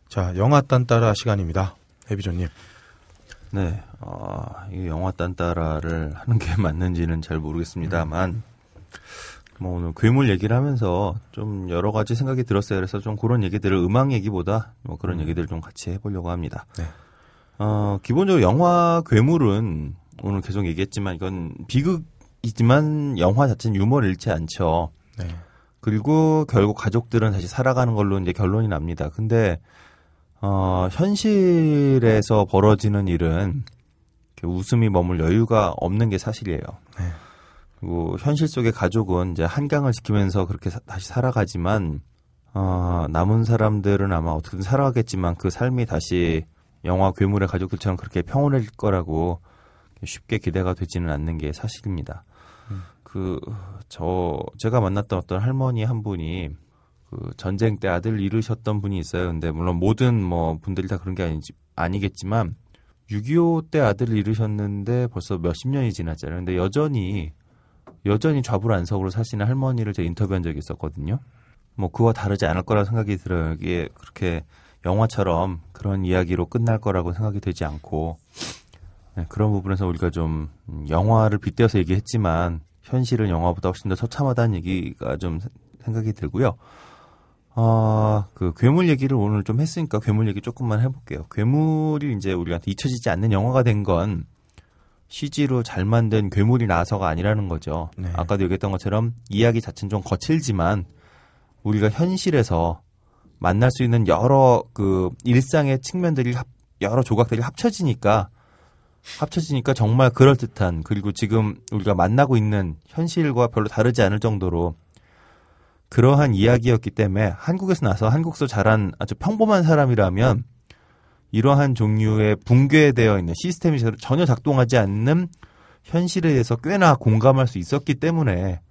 자, 영화 딴따라 시간입니다. 해비조님. 네, 어, 이 영화 딴따라를 하는 게 <laughs> 맞는지는 잘 모르겠습니다만, 뭐 오늘 괴물 얘기를 하면서 좀 여러 가지 생각이 들었어요. 그래서 좀 그런 얘기들을 음악 얘기보다 뭐 그런 얘기들을 좀 같이 해보려고 합니다. 네. 어, 기본적으로 영화 괴물은 오늘 계속 얘기했지만 이건 비극이지만 영화 자체는 유머를 잃지 않죠. 네. 그리고 결국 가족들은 다시 살아가는 걸로 이제 결론이 납니다. 근데 어, 현실에서 벌어지는 일은 이렇게 웃음이 머물 여유가 없는 게 사실이에요. 네. 그리고 현실 속의 가족은 이제 한강을 지키면서 그렇게 사- 다시 살아가지만 어, 남은 사람들은 아마 어떻게든 살아가겠지만 그 삶이 다시 영화 괴물의 가족들처럼 그렇게 평온할 거라고 쉽게 기대가 되지는 않는 게 사실입니다. 그저 제가 만났던 어떤 할머니 한 분이 그 전쟁 때 아들 잃으셨던 분이 있어요. 근데 물론 모든 뭐 분들이 다 그런 게 아니지 아니겠지만 6.25 때 아들을 잃으셨는데 벌써 몇십 년이 지났잖아요. 근데 여전히 여전히 좌불안석으로 사시는 할머니를 제가 인터뷰한 적이 있었거든요. 뭐 그와 다르지 않을 거라 생각이 들어요. 이게 그렇게 영화처럼 그런 이야기로 끝날 거라고 생각이 되지 않고 네, 그런 부분에서 우리가 좀 음, 영화를 빗대어서 얘기했지만 현실은 영화보다 훨씬 더 처참하다는 얘기가 좀 세- 생각이 들고요. 아, 그 괴물 얘기를 오늘 좀 했으니까 괴물 얘기 조금만 해볼게요. 괴물이 이제 우리한테 잊혀지지 않는 영화가 된 건 CG로 잘 만든 괴물이 나서가 아니라는 거죠. 네. 아까도 얘기했던 것처럼 이야기 자체는 좀 거칠지만 우리가 현실에서 만날 수 있는 여러 그 일상의 측면들이 합- 여러 조각들이 합쳐지니까 합쳐지니까 정말 그럴 듯한 그리고 지금 우리가 만나고 있는 현실과 별로 다르지 않을 정도로 그러한 이야기였기 때문에 한국에서 나서 한국서 자란 아주 평범한 사람이라면 이러한 종류의 붕괴되어 있는 시스템이 전혀 작동하지 않는 현실에 대해서 꽤나 공감할 수 있었기 때문에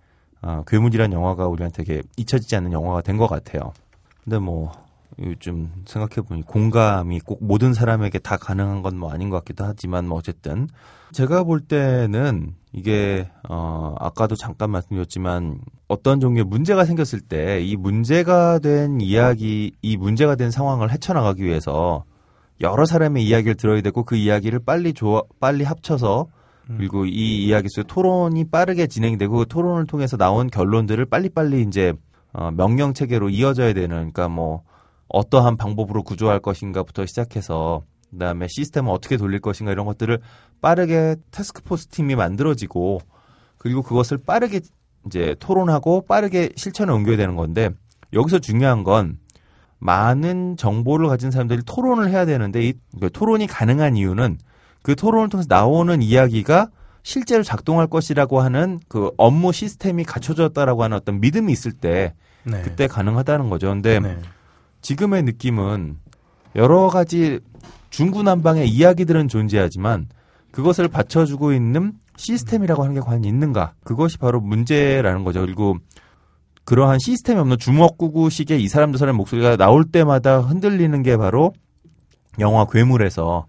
아, 괴물이란 영화가 우리한테 잊혀지지 않는 영화가 된 것 같아요. 근데 뭐 요즘 생각해 보니 공감이 꼭 모든 사람에게 다 가능한 건 뭐 아닌 것 같기도 하지만 뭐 어쨌든. 제가 볼 때는 이게 어 아까도 잠깐 말씀드렸지만 어떤 종류의 문제가 생겼을 때 이 문제가 된 이야기 이 문제가 된 상황을 헤쳐나가기 위해서 여러 사람의 이야기를 들어야 되고 그 이야기를 빨리 조 빨리 합쳐서 그리고 이 이야기 속에 토론이 빠르게 진행되고 그 토론을 통해서 나온 결론들을 빨리빨리 이제 어, 명령 체계로 이어져야 되는 그러니까 뭐 어떠한 방법으로 구조할 것인가부터 시작해서 그다음에 시스템을 어떻게 돌릴 것인가 이런 것들을 빠르게 태스크포스 팀이 만들어지고 그리고 그것을 빠르게 이제 토론하고 빠르게 실천에 옮겨야 되는 건데 여기서 중요한 건 많은 정보를 가진 사람들이 토론을 해야 되는데 이 토론이 가능한 이유는 그 토론을 통해서 나오는 이야기가 실제로 작동할 것이라고 하는 그 업무 시스템이 갖춰졌다라고 하는 어떤 믿음이 있을 때 네. 그때 가능하다는 거죠. 근데 네. 지금의 느낌은 여러 가지 중구난방의 이야기들은 존재하지만 그것을 받쳐주고 있는 시스템이라고 하는 게 과연 있는가? 그것이 바로 문제라는 거죠. 그리고 그러한 시스템이 없는 주먹구구식의 이 사람 저 사람의 목소리가 나올 때마다 흔들리는 게 바로 영화 괴물에서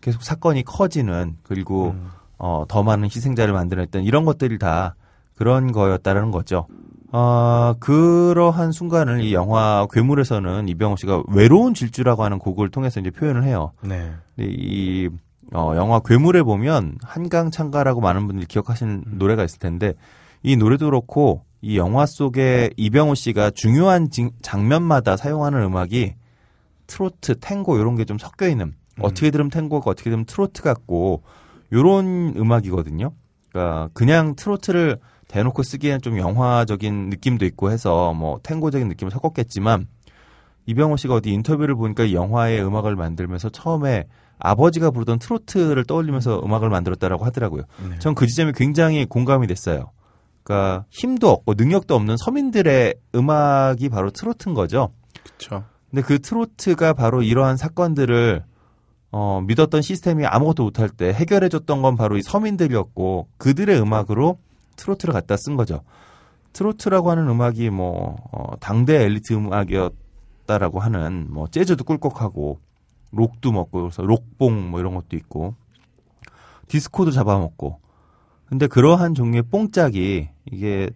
계속 사건이 커지는 그리고 음. 어, 더 많은 희생자를 만들어냈던 이런 것들이 다 그런 거였다라는 거죠. 어, 그러한 순간을 이 영화 괴물에서는 이병호 씨가 외로운 질주라고 하는 곡을 통해서 이제 표현을 해요. 네. 근데 이 어, 영화 괴물에 보면 한강 창가라고 많은 분들이 기억하시는 노래가 있을 텐데 이 노래도 그렇고 이 영화 속에 이병호 씨가 중요한 징- 장면마다 사용하는 음악이 트로트, 탱고 이런 게 좀 섞여 있는 어떻게 들으면 탱고가 어떻게 들으면 트로트 같고 요런 음악이거든요. 그러니까 그냥 트로트를 대놓고 쓰기에는 좀 영화적인 느낌도 있고 해서 뭐 탱고적인 느낌을 섞었겠지만 이병호 씨가 어디 인터뷰를 보니까 이 영화의 음악을 만들면서 처음에 아버지가 부르던 트로트를 떠올리면서 음악을 만들었다라고 하더라고요. 네. 전그 지점이 굉장히 공감이 됐어요. 그러니까 힘도 없고 능력도 없는 서민들의 음악이 바로 트로트인 거죠. 그렇죠. 근데 그 트로트가 바로 이러한 사건들을 어, 믿었던 시스템이 아무것도 못할 때 해결해줬던 건 바로 이 서민들이었고 그들의 음악으로 트로트를 갖다 쓴 거죠. 트로트라고 하는 음악이 뭐 어, 당대 엘리트 음악이었다라고 하는 뭐 재즈도 꿀꺽하고 록도 먹고 그래서 록봉 뭐 이런 것도 있고 디스코도 잡아먹고 근데 그러한 종류의 뽕짝이 이게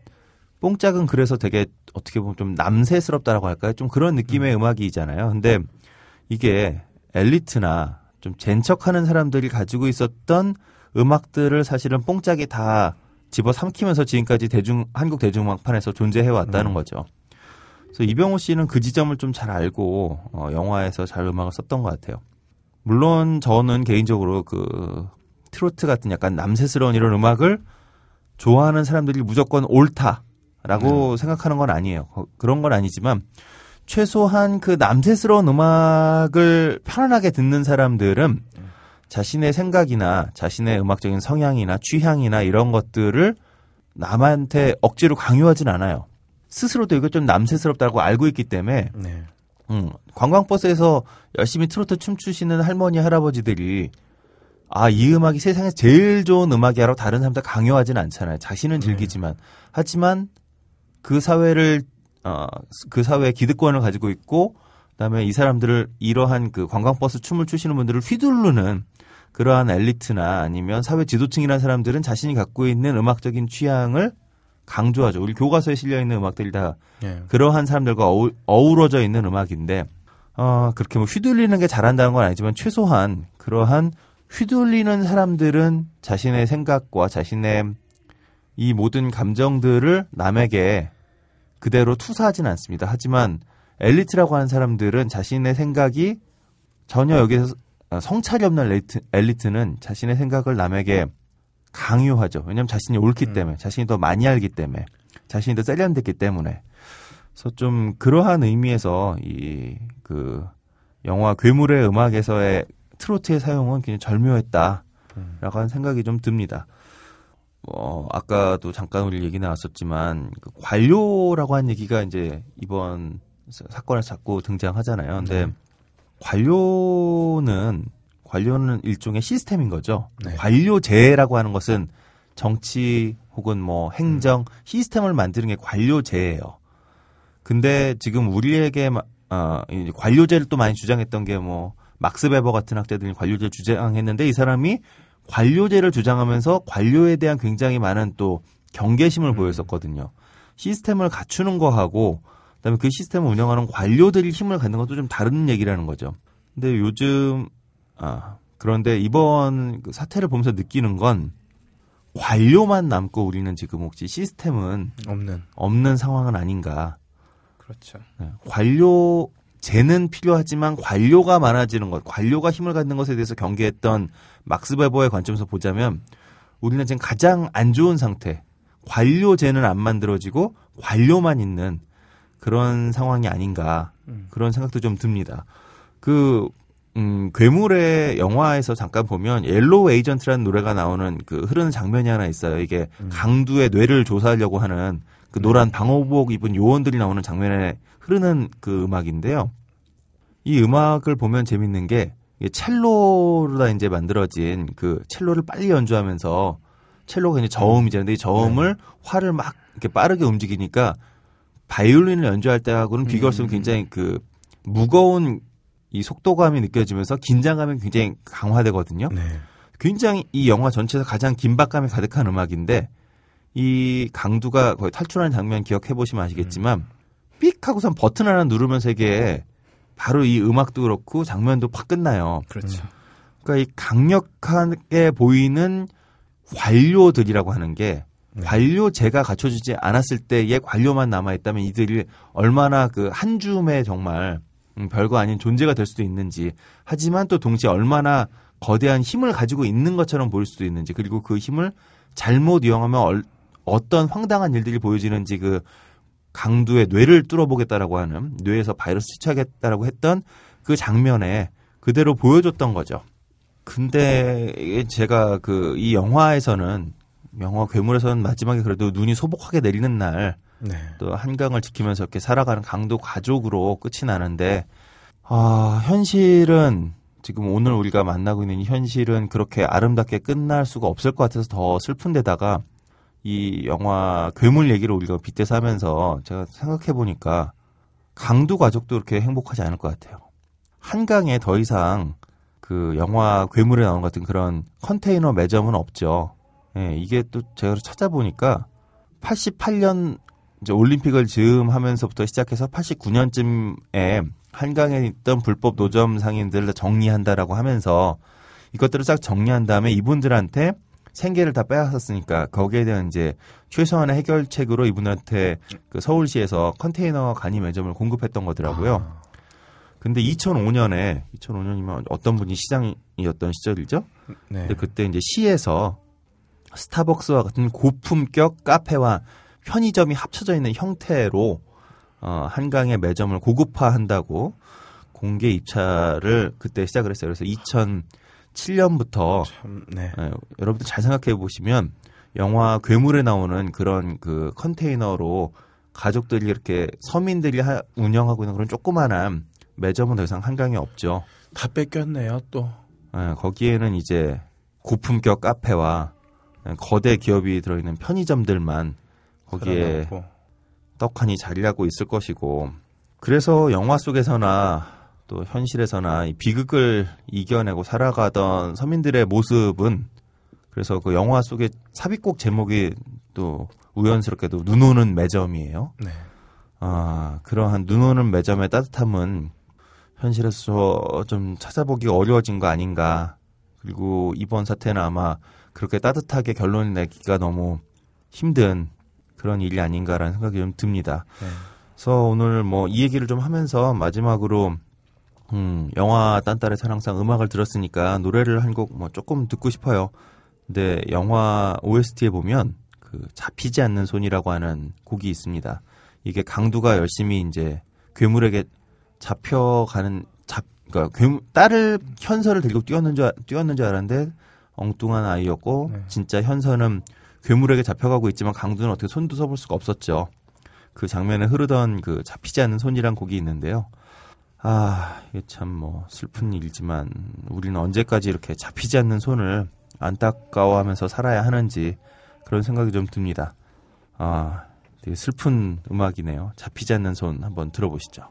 뽕짝은 그래서 되게 어떻게 보면 좀 남세스럽다라고 할까요? 좀 그런 느낌의 음. 악이잖아요 근데 이게 엘리트나 좀 젠척하는 사람들이 가지고 있었던 음악들을 사실은 뽕짝이 다 집어 삼키면서 지금까지 대중 한국 대중음악판에서 존재해 왔다는 음. 거죠. 그래서 이병호 씨는 그 지점을 좀 잘 알고 어, 영화에서 잘 음악을 썼던 것 같아요. 물론 저는 개인적으로 그 트로트 같은 약간 남세스러운 이런 음악을 좋아하는 사람들이 무조건 옳다라고 생각하는 건 아니에요. 거- 그런 건 아니지만 최소한 그 남세스러운 음악을 편안하게 듣는 사람들은 자신의 생각이나 자신의 음악적인 성향이나 취향이나 이런 것들을 남한테 억지로 강요하진 않아요. 스스로도 이거 좀 남세스럽다고 알고 있기 때문에 네. 음, 관광버스에서 열심히 트로트 춤추시는 할머니 할아버지들이 아 이 음악이 세상에서 제일 좋은 음악이라고 다른 사람들 강요하진 않잖아요. 자신은 즐기지만 하지만 그 사회를 어, 그 사회의 기득권을 가지고 있고 그다음에 이 사람들을 이러한 그 관광버스 춤을 추시는 분들을 휘두르는 그러한 엘리트나 아니면 사회 지도층이라는 사람들은 자신이 갖고 있는 음악적인 취향을 강조하죠. 우리 교과서에 실려 있는 음악들이 다 예. 그러한 사람들과 어우, 어우러져 있는 음악인데 어, 그렇게 뭐 휘둘리는 게 잘한다는 건 아니지만 최소한 그러한 휘둘리는 사람들은 자신의 생각과 자신의 이 모든 감정들을 남에게 그대로 투사하진 않습니다. 하지만 엘리트라고 하는 사람들은 자신의 생각이 전혀 여기서 어, 성찰이 없는 엘리트, 엘리트 는 자신의 생각을 남에게 강요하죠. 왜냐하면 자신이 옳기 음. 때문에, 자신이 더 많이 알기 때문에, 자신이 더 세련됐기 때문에. 그래서 좀 그러한 의미에서 이 그 영화 괴물의 음악에서의 트로트의 사용은 굉장히 절묘했다라고 음. 하는 생각이 좀 듭니다. 어, 아까도 잠깐 우리 얘기 나왔었지만 그 관료라고 한 얘기가 이제 이번 사- 사건에서 자꾸 등장하잖아요. 근데 네. 관료는 관료는 일종의 시스템인 거죠. 네. 관료제라고 하는 것은 정치 혹은 뭐 행정 시스템을 만드는 게 관료제예요. 근데 지금 우리에게 마- 어, 이 관료제를 또 많이 주장했던 게 뭐 막스 베버 같은 학자들이 관료제를 주장했는데 이 사람이 관료제를 주장하면서 관료에 대한 굉장히 많은 또 경계심을 음. 보였었거든요. 시스템을 갖추는 거하고 그다음에 그 시스템을 운영하는 관료들이 힘을 갖는 것도 좀 다른 얘기라는 거죠. 근데 요즘 아 그런데 이번 그 사태를 보면서 느끼는 건 관료만 남고 우리는 지금 혹시 시스템은 없는. 없는 상황은 아닌가. 그렇죠. 네, 관료 재는 필요하지만 관료가 많아지는 것, 관료가 힘을 갖는 것에 대해서 경계했던 막스 베버의 관점에서 보자면 우리는 지금 가장 안 좋은 상태, 관료제는 안 만들어지고 관료만 있는 그런 상황이 아닌가 그런 생각도 좀 듭니다. 그 음, 괴물의 영화에서 잠깐 보면 Yellow Agent라는 노래가 나오는 그 흐르는 장면이 하나 있어요. 이게 강두의 뇌를 조사하려고 하는 그 노란 방호복 입은 요원들이 나오는 장면에 흐르는 그 음악인데요. 이 음악을 보면 재밌는 게 첼로로다 이제 만들어진 그 첼로를 빨리 연주하면서 첼로가 이제 저음이잖아요. 이 저음을 활을 막 이렇게 빠르게 움직이니까 바이올린을 연주할 때하고는 비교할 수 없는 굉장히 그 무거운 이 속도감이 느껴지면서 긴장감이 굉장히 강화되거든요. 네. 굉장히 이 영화 전체에서 가장 긴박감이 가득한 음악인데 이 강두가 거의 탈출하는 장면 기억해 보시면 아시겠지만 삑 하고선 버튼 하나 누르면서 이게 바로 이 음악도 그렇고 장면도 확 끝나요. 그렇죠. 그러니까 이 강력하게 보이는 관료들이라고 하는 게 네. 관료제가 갖춰지지 않았을 때의 관료만 남아 있다면 이들이 얼마나 그 한 줌에 정말 음, 별거 아닌 존재가 될 수도 있는지 하지만 또 동시에 얼마나 거대한 힘을 가지고 있는 것처럼 보일 수도 있는지 그리고 그 힘을 잘못 이용하면 얼- 어떤 황당한 일들이 보여지는지 그 강두의 뇌를 뚫어보겠다라고 하는 뇌에서 바이러스 치료하겠다라고 했던 그 장면에 그대로 보여줬던 거죠. 근데 이게 제가 그 이 영화에서는 영화 괴물에서는 마지막에 그래도 눈이 소복하게 내리는 날 네. 또 한강을 지키면서 이렇게 살아가는 강도 가족으로 끝이 나는데 아 현실은 지금 오늘 우리가 만나고 있는 이 현실은 그렇게 아름답게 끝날 수가 없을 것 같아서 더 슬픈데다가 이 영화 괴물 얘기를 우리가 빗대서 하면서 제가 생각해 보니까 강도 가족도 그렇게 행복하지 않을 것 같아요. 한강에 더 이상 그 영화 괴물에 나온 것 같은 그런 컨테이너 매점은 없죠. 예, 이게 또 제가 찾아보니까 88년 이제 올림픽을 즈음하면서부터 시작해서 89년쯤에 한강에 있던 불법 노점 상인들을 정리한다라고 하면서 이것들을 싹 정리한 다음에 이분들한테 생계를 다 빼앗았으니까 거기에 대한 이제 최소한의 해결책으로 이분한테 그 서울시에서 컨테이너 간이 매점을 공급했던 거더라고요. 근데 2005년에 2005년이면 어떤 분이 시장이었던 시절이죠? 네. 근데 그때 이제 시에서 스타벅스와 같은 고품격 카페와 편의점이 합쳐져 있는 형태로 어, 한강의 매점을 고급화한다고 공개 입찰을 그때 시작을 했어요. 그래서 2007년부터 참, 네. 예, 여러분들 잘 생각해 보시면 영화 괴물에 나오는 그런 그 컨테이너로 가족들이 이렇게 서민들이 하- 운영하고 있는 그런 조그만한 매점은 더 이상 한강에 없죠. 다 뺏겼네요, 또. 예, 거기에는 이제 고품격 카페와 예, 거대 기업이 들어있는 편의점들만 거기에. 떡하니 자리하고 있을 것이고 그래서 영화 속에서나 또 현실에서나 이 비극을 이겨내고 살아가던 서민들의 모습은 그래서 그 영화 속의 삽입곡 제목이 또 우연스럽게도 눈 오는 매점이에요. 네. 아, 그러한 눈 오는 매점의 따뜻함은 현실에서 좀 찾아보기 어려워진 거 아닌가. 그리고 이번 사태는 아마 그렇게 따뜻하게 결론 내기가 너무 힘든 그런 일이 아닌가라는 생각이 좀 듭니다. 네. 그래서 오늘 뭐 이 얘기를 좀 하면서 마지막으로 음, 영화 딴따의 사랑상 음악을 들었으니까 노래를 한 곡 뭐 조금 듣고 싶어요. 근데 영화 OST에 보면 그 잡히지 않는 손이라고 하는 곡이 있습니다. 이게 강두가 열심히 이제 괴물에게 잡혀가는 잡 그러니까 괴물 딸을 현서를 들고 뛰었는 줄 알- 뛰었는 줄 알았는데 엉뚱한 아이였고 네. 진짜 현서는 괴물에게 잡혀가고 있지만 강두는 어떻게 손도 써볼 수가 없었죠. 그 장면에 흐르던 그 잡히지 않는 손이란 곡이 있는데요. 아, 이게 참 뭐 슬픈 일이지만 우리는 언제까지 이렇게 잡히지 않는 손을 안타까워하면서 살아야 하는지 그런 생각이 좀 듭니다. 아, 되게 슬픈 음악이네요. 잡히지 않는 손 한번 들어보시죠.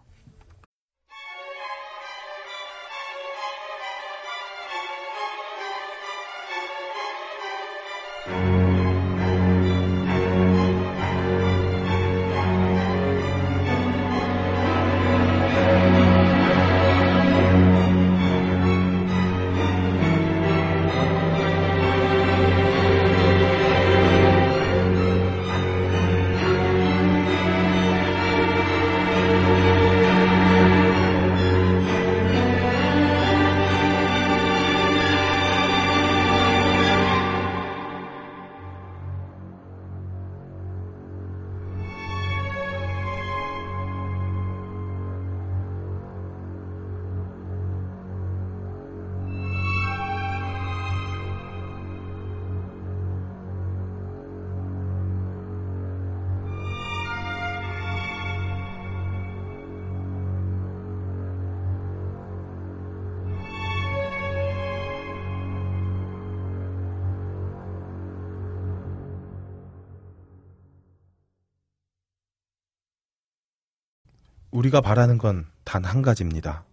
우리가 바라는 건 단 한 가지입니다.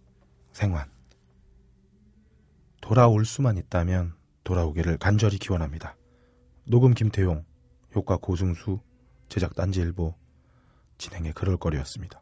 생환. 돌아올 수만 있다면 돌아오기를 간절히 기원합니다. 녹음 김태용, 효과 고승수, 제작 딴지일보, 진행의 그럴거리였습니다.